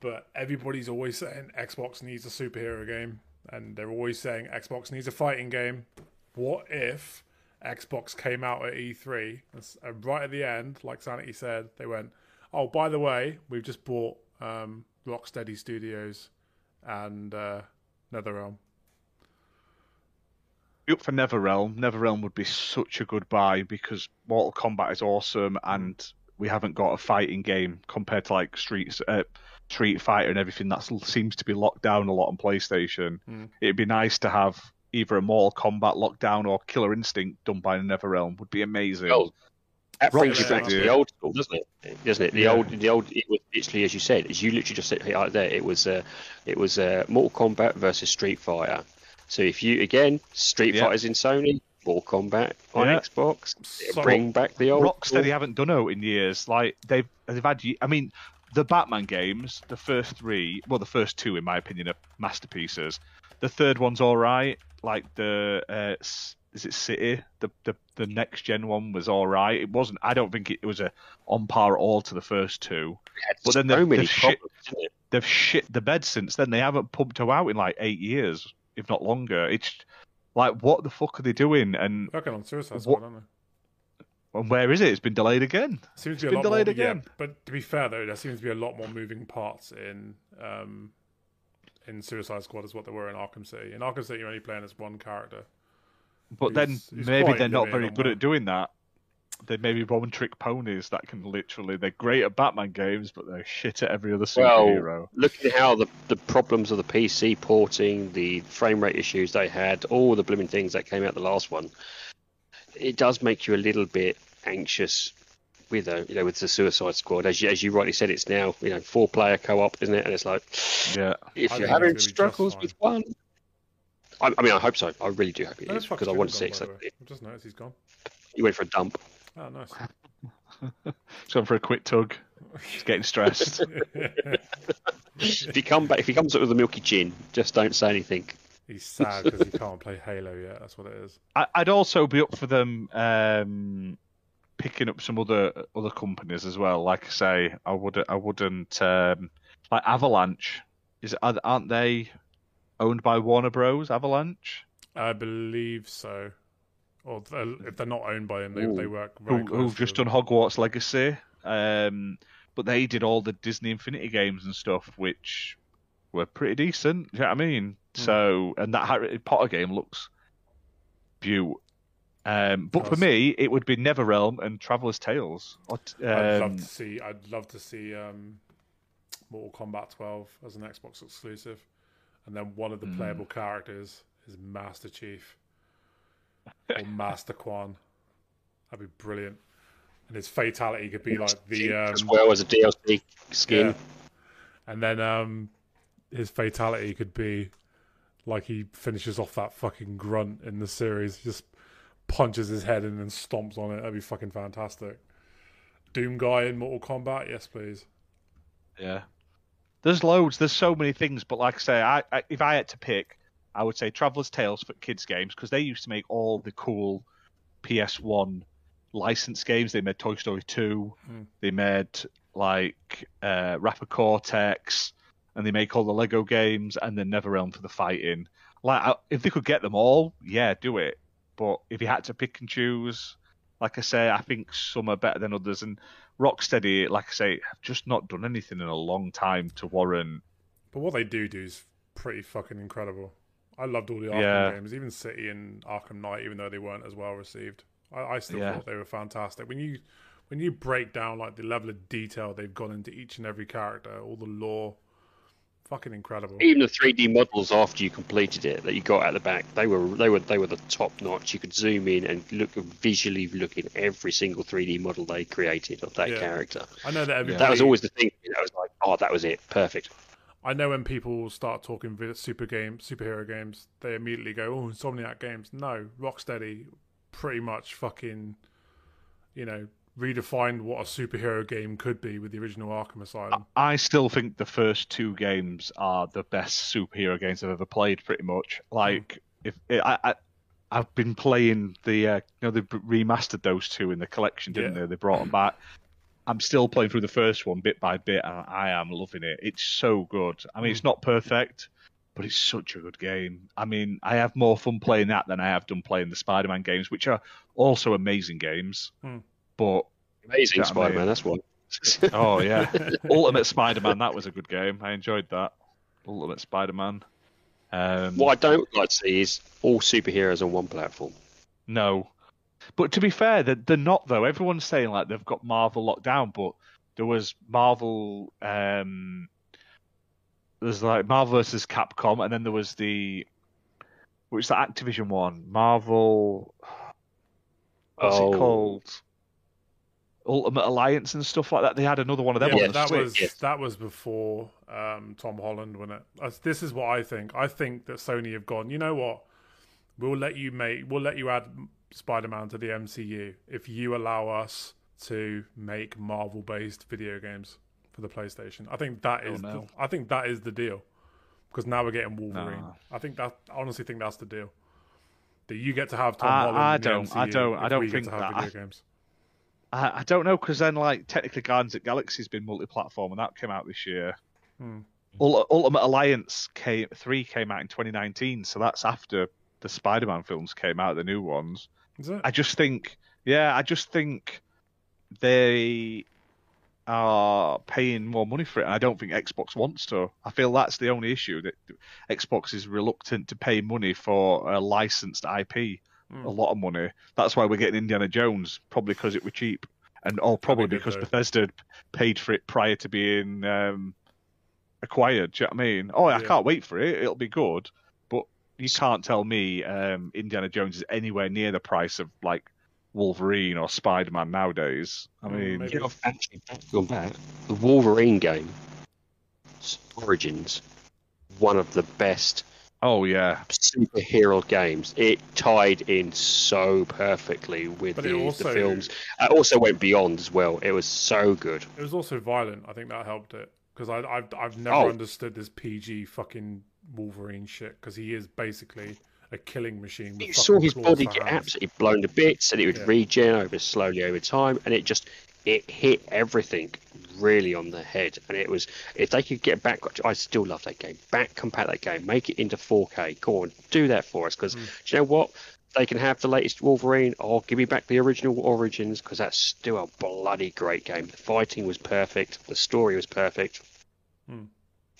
But everybody's always saying Xbox needs a superhero game. And they're always saying Xbox needs a fighting game. What if Xbox came out at E3 and right at the end, like Sanity said, they went, oh, by the way, we've just bought um, Rocksteady Studios and uh, NetherRealm. Up for NetherRealm. NetherRealm would be such a good buy because Mortal Kombat is awesome, and we haven't got a fighting game compared to like Street uh, Street Fighter and everything that seems to be locked down a lot on PlayStation. Mm. It'd be nice to have either a Mortal Kombat lockdown or Killer Instinct done by NetherRealm. Would be amazing. Well, that brings you Rocksteady, back to the old school, doesn't it? Doesn't it? The Yeah. old, the old. It was literally, as you said, as you literally just said right there. It was, uh, it was uh, Mortal Kombat versus Street Fighter. So if you again, Street Yeah. Fighter's in Sony, Mortal Kombat on Yeah. Xbox, So- bring back the old. Rocksteady haven't done it in years. Like they've they've had. I mean, the Batman games, the first three, well, the first two, in my opinion, are masterpieces. The third one's all right. Like the uh, is it City? The the the next gen one was all right. It wasn't. I don't think it, was a on par at all to the first two. Had But then so the- many the shit- problems, didn't it? They've shit the bed since then. They haven't pumped her out in like eight years, if not longer. It's like what the fuck are they doing? And Working on Suicide What- Squad, aren't they? and where is it? It's been delayed again. Seems It's to be a been lot delayed more, again. Yeah, but to be fair though, there seems to be a lot more moving parts in um, in Suicide Squad as what they were in Arkham City. In Arkham City, you're only playing as one character. But then He's- he's maybe they're not very good at doing that. They may be one trick ponies that can literally. They're great at Batman games, but they're shit at every other superhero. Well, looking at how the, the problems of the PC porting, the frame rate issues they had, all the blooming things that came out the last one, it does make you a little bit anxious with uh, you know with the Suicide Squad. As you, as you rightly said, it's now you know four player co op, isn't it? And it's like yeah. if I you're having it's gonna be just struggles with one. I, I mean, I hope so. I really do hope it Where is the fuck's because I Jimmy want to see by the it. I've just noticed he's gone. You went for a dump. Oh, nice. (laughs) he's gone for a quick tug. He's getting stressed. (laughs) if he come back, if he comes up with a milky chin, just don't say anything. he's sad because he can't play Halo yet. That's what it is. I, I'd also be up for them um, picking up some other other companies as well. Like I say, I would I wouldn't um, like Avalanche. Is are- aren't they owned by Warner Bros? Avalanche. I believe so. Or th- if they're not owned by them, they, Ooh. they work Who, who've just with done Hogwarts Legacy. Um, but they did all the Disney Infinity games and stuff, which were pretty decent. Do you know what I mean? Hmm. So, and that Harry Potter game looks beaut. Um, but for me, it would be NetherRealm and Traveller's Tales. Or t- I'd um, love to see. I'd love to see um, Mortal Kombat 12 as an Xbox exclusive, and then one of the Hmm. playable characters is Master Chief or (laughs) Master Kwan. That'd be brilliant. And his fatality could be like the as um, well as a DLC skin. yeah. and then um, his fatality could be like he finishes off that fucking grunt in the series, just punches his head and then stomps on it. That'd be fucking fantastic. Doom guy in Mortal Kombat, yes please. yeah. There's loads. There's so many things. But like I say, I, I if I had to pick, I would say Traveller's Tales for kids games because they used to make all the cool PS1 license games. They made Toy Story 2. Mm. They made like uh, Wrath of Cortex, and they make all the Lego games, and then NetherRealm for the fighting. Like I- if they could get them all, yeah, do it. But if you had to pick and choose, like I say, I think some are better than others. And Rocksteady, like I say, have just not done anything in a long time to warrant. But what they do do is pretty fucking incredible. I loved all the Arkham Yeah. games, even City and Arkham Knight, even though they weren't as well received. I, I still Yeah. thought they were fantastic. When you when you break down like the level of detail they've gone into each and every character, all the lore, fucking incredible. Even the 3D models after you completed it that you got at the back, they were they were they were the top notch. You could zoom in and look visually look at every single 3D model they created of that Yeah. character. I know that everybody, That was always the thing. You know, was like, oh, that was it, perfect. I know when people start talking super game, superhero games, they immediately go, "Oh, Insomniac games." No, Rocksteady pretty much fucking, you know, redefined what a superhero game could be with the original Arkham Asylum. I still think the first two games are the best superhero games I've ever played. Pretty much, like if I, I I've been playing the uh, you know they remastered those two in the collection, didn't Yeah. they? They brought them back. I'm still playing through the first one bit by bit, and I am loving it. It's so good. I mean, it's not perfect, but it's such a good game. I mean, I have more fun playing that than I have done playing the Spider-Man games, which are also amazing games. Hmm. But Amazing Yeah, I Spider-Man. mean- That's why. (laughs) Oh yeah, (laughs) Ultimate Spider-Man. That was a good game. I enjoyed that. Ultimate Spider-Man. Um, What I don't like to see is all superheroes on one platform. No, but to be fair, they're, they're not though. Everyone's saying like they've got Marvel locked down, but there was Marvel. Um, there's like Marvel versus Capcom, and then there was the which the Activision one, Marvel. What's Oh. it called? Ultimate Alliance and stuff like that. They had another one of them yeah, on that Switch. was yes. that was before um, Tom Holland, when it? This is what I think. I think that Sony have gone. You know what? We'll let you make. We'll let you add Spider-Man to the MCU if you allow us to make Marvel-based video games for the PlayStation. I think that is. Oh, no. the, I think that is the deal. Because now we're getting Wolverine. No. I think that. I honestly think that's the deal. That you get to have Tom I- Holland. I don't- I don't- I don't think to have that. Video games. I, I don't know because then like technically Guardians of the Galaxy's been multi-platform and that came out this year. Hmm. Ul- Ultimate Alliance came three came out in 2019, so that's after the Spider-Man films came out, the new ones. Is it? I just think, yeah, I just think they are paying more money for it, and I don't think Xbox wants to. I feel that's the only issue that Xbox is reluctant to pay money for a licensed IP, Hmm. a lot of money. That's why we're getting Indiana Jones, probably because it was cheap, and or probably because though. Bethesda paid for it prior to being um, acquired. Do you know what I mean? Oh, I Yeah. can't wait for it. It'll be good, but you can't tell me um, Indiana Jones is anywhere near the price of like Wolverine or Spider Man nowadays. I Mm, mean, maybe. You know, actually, gone back. The Wolverine game, Origins, one of the best oh yeah, superhero games. It tied in so perfectly with the, it the also- films. It also went beyond as well. It was so good. It was also violent. I think that helped it because I've I've never Oh. understood this PG fucking Wolverine shit because he is basically a killing machine. You saw his body get hands. absolutely blown to bits, and it would Yeah. regen over slowly over time, and it just it hit everything really on the head. And it was if they could get back, I still love that game. Back compat that game, make it into 4K. Go on, do that for us, because Mm. do you know what? They can have the latest Wolverine, or give me back the original Origins, because that's still a bloody great game. The fighting was perfect, the story was perfect. Hmm.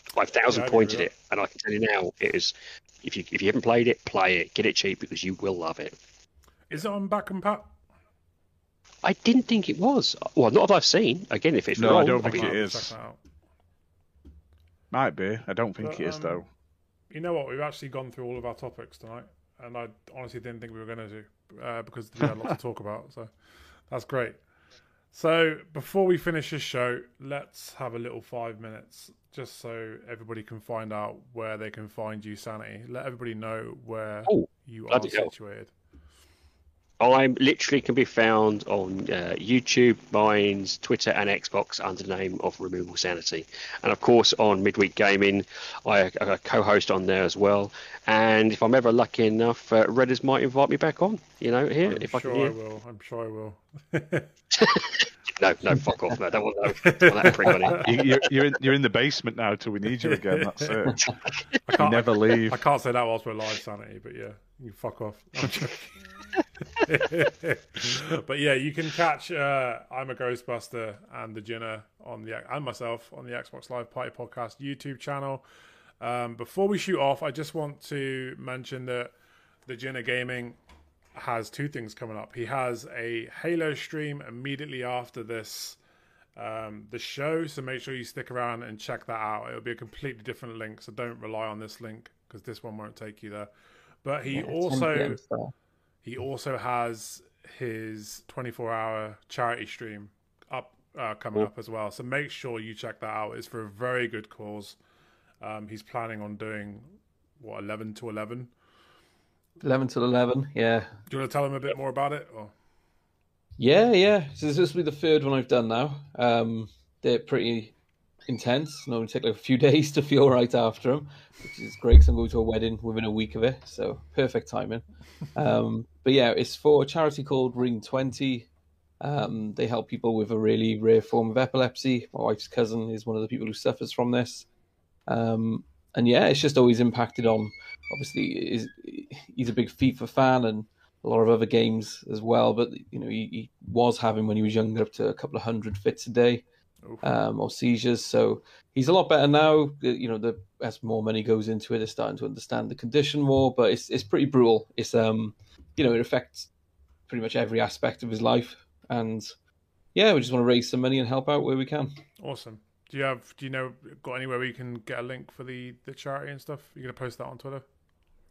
Five thousand Yeah, pointed it, and I can tell you now, it is. If you if you haven't played it, play it. Get it cheap because you will love it. Is it on back compat? I didn't think it was. Well, not that I've seen. Again, if it's No, I don't I'll think be- it I'll is. check might be. I don't think But, it is um, though. You know what? We've actually gone through all of our topics tonight, and I honestly didn't think we were going to do uh, because we had a lot to (laughs) talk about. So that's great. So before we finish this show, let's have a little five minutes just so everybody can find out where they can find you, Sanity. Let everybody know where Oh, you are bloody hell. Situated. I'm literally can be found on uh, YouTube, Minds, Twitter, and Xbox under the name of Removal Sanity, and of course on Midweek Gaming, I, I co-host on there as well. And if I'm ever lucky enough, uh, Redders might invite me back on. You know, here I'm if sure I can. I will. I'm sure I will. (laughs) No, no, fuck off. No, don't want, no, don't want that prick on it. You- You're, you're, in, you're in the basement now till we need you again. That's it. (laughs) I can't, never leave. I can't say that whilst we're live, Sanity, but yeah, you fuck off. (laughs) But yeah, you can catch uh, I'm a Ghostbuster and the Jinner on the and myself on the Xbox Live Party Podcast YouTube channel. Um, before we shoot off, I just want to mention that the Jinner Gaming has two things coming up. He has a Halo stream immediately after this um, the show, so make sure you stick around and check that out. It'll be a completely different link, so don't rely on this link because this one won't take you there. But he Yeah, also. He also has his 24 hour charity stream up uh, coming Cool. up as well. So make sure you check that out. It's for a very good cause. Um, he's planning on doing what 11 to 11. 11 to 11, yeah. Do you want to tell him a bit more about it? Or Yeah, yeah. So this will be the third one I've done now. Um, they're pretty intense. And only take like a few (laughs) days to feel right after them, which is great 'cause I'm going to a wedding within a week of it, so perfect timing. (laughs) Um, but yeah, it's for a charity called Ring Twenty. Um, they help people with a really rare form of epilepsy. My wife's cousin is one of the people who suffers from this. Um, and yeah, it's just always impacted on. Obviously, is he's a big FIFA fan and a lot of other games as well. But you know, he, he was having when he was younger up to a couple of hundred fits a day. Um, or seizures. So he's a lot better now. You know, the as more money goes into it, they're starting to understand the condition more. But it's it's pretty brutal. It's um, you know, it affects pretty much every aspect of his life. And yeah, we just want to raise some money and help out where we can. awesome. Do you have? Do you know? Got anywhere where you can get a link for the the charity and stuff? You're gonna post that on Twitter?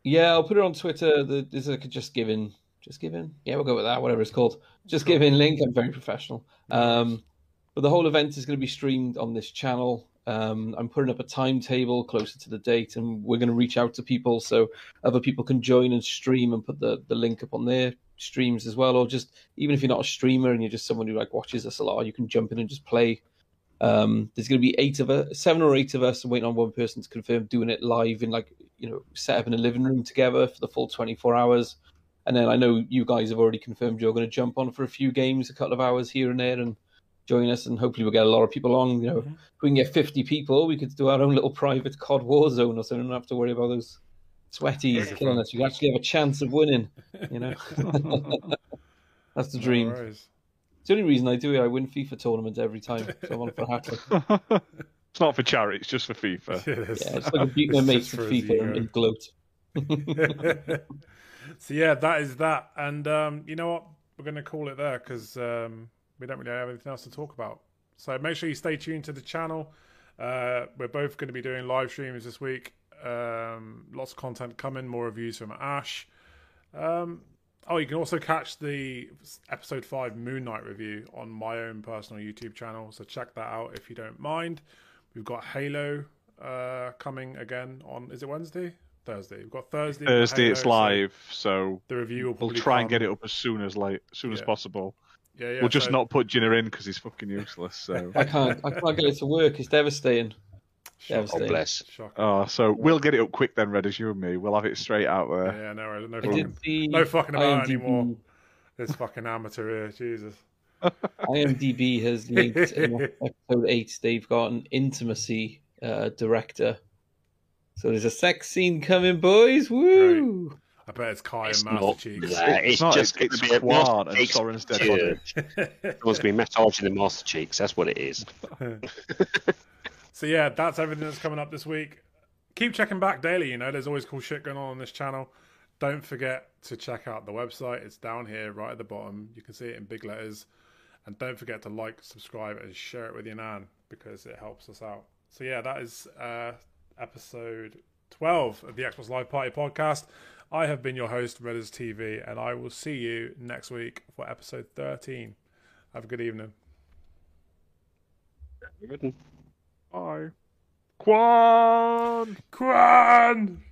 Yeah, I'll put it on Twitter. The, there's like a JustGiving, just giving. Yeah, we'll go with that. Whatever it's called, JustGiving link. I'm very professional. Um, but the whole event is going to be streamed on this channel. Um, I'm putting up a timetable closer to the date, and we're going to reach out to people so other people can join and stream and put the, the link up on their streams as well. Or just even if you're not a streamer and you're just someone who like watches us a lot, you can jump in and just play. Um, there's going to be eight of us, seven or eight of us, and waiting on one person to confirm doing it live in like you know set up in a living room together for the full 24 hours. And then I know you guys have already confirmed you're going to jump on for a few games, a couple of hours here and there, and join us. And hopefully we'll get a lot of people on. You know, Mhm. if we can get 50 people, we could do our own little private COD Warzone or something. Don't have to worry about those sweaties Very killing us. You actually have a chance of winning. You know, (laughs) that's the dream. No. It's the only reason I do it. I win FIFA tournaments every time, so I'm on for a hat (laughs) it's not for charity, it's just for FIFA. (laughs) It is. Yeah, it's like a beat my mates for FIFA and, ego. and gloat. so yeah, that is that. And um, you know what? We're going to call it there because um, we don't really have anything else to talk about. So make sure you stay tuned to the channel. Uh, we're both going to be doing live streams this week. Um, lots of content coming, more reviews from Ash. Um, oh, you can also catch the episode five Moon Knight review on my own personal YouTube channel. So check that out if you don't mind. We've got Halo uh, coming again on. Is it Wednesday? Thursday. We've got Thursday. Thursday it's Halo, so live, so the review will we'll try and get it up as soon as late, as soon as possible. Yeah, yeah. we'll just so- not put Jinner in because he's fucking useless. So, I can't. I can't get it to work. It's devastating. Shocking. God Devastating. bless. Shocking. oh, so we'll get it up quick then, Redders you and me. We'll have it straight out there. Yeah, no, no I fucking, did see no fucking about IMDb anymore. This fucking amateur here, Jesus. (laughs) IMDb has linked (laughs) in episode eight. They've got an intimacy uh, director. So there's a sex scene coming, boys. Woo! I bet it's Kai It's and Master not Cheeks. that. It's It's, not, just it's- it's be Kwan and Cheeks Soren's dead body. It wants (laughs) to be massaging the Master Cheeks. That's what it is. (laughs) so yeah, that's everything that's coming up this week. Keep checking back daily. You know, there's always cool shit going on on this channel. Don't forget to check out the website. It's down here, right at the bottom. You can see it in big letters. And don't forget to like, subscribe, and share it with your nan because it helps us out. So yeah, that is uh, episode 12 of the Xbox Live Party podcast. I have been your host, Redders TV, and I will see you next week for episode 13. Have a good evening. Bye. Kwan! Kwan!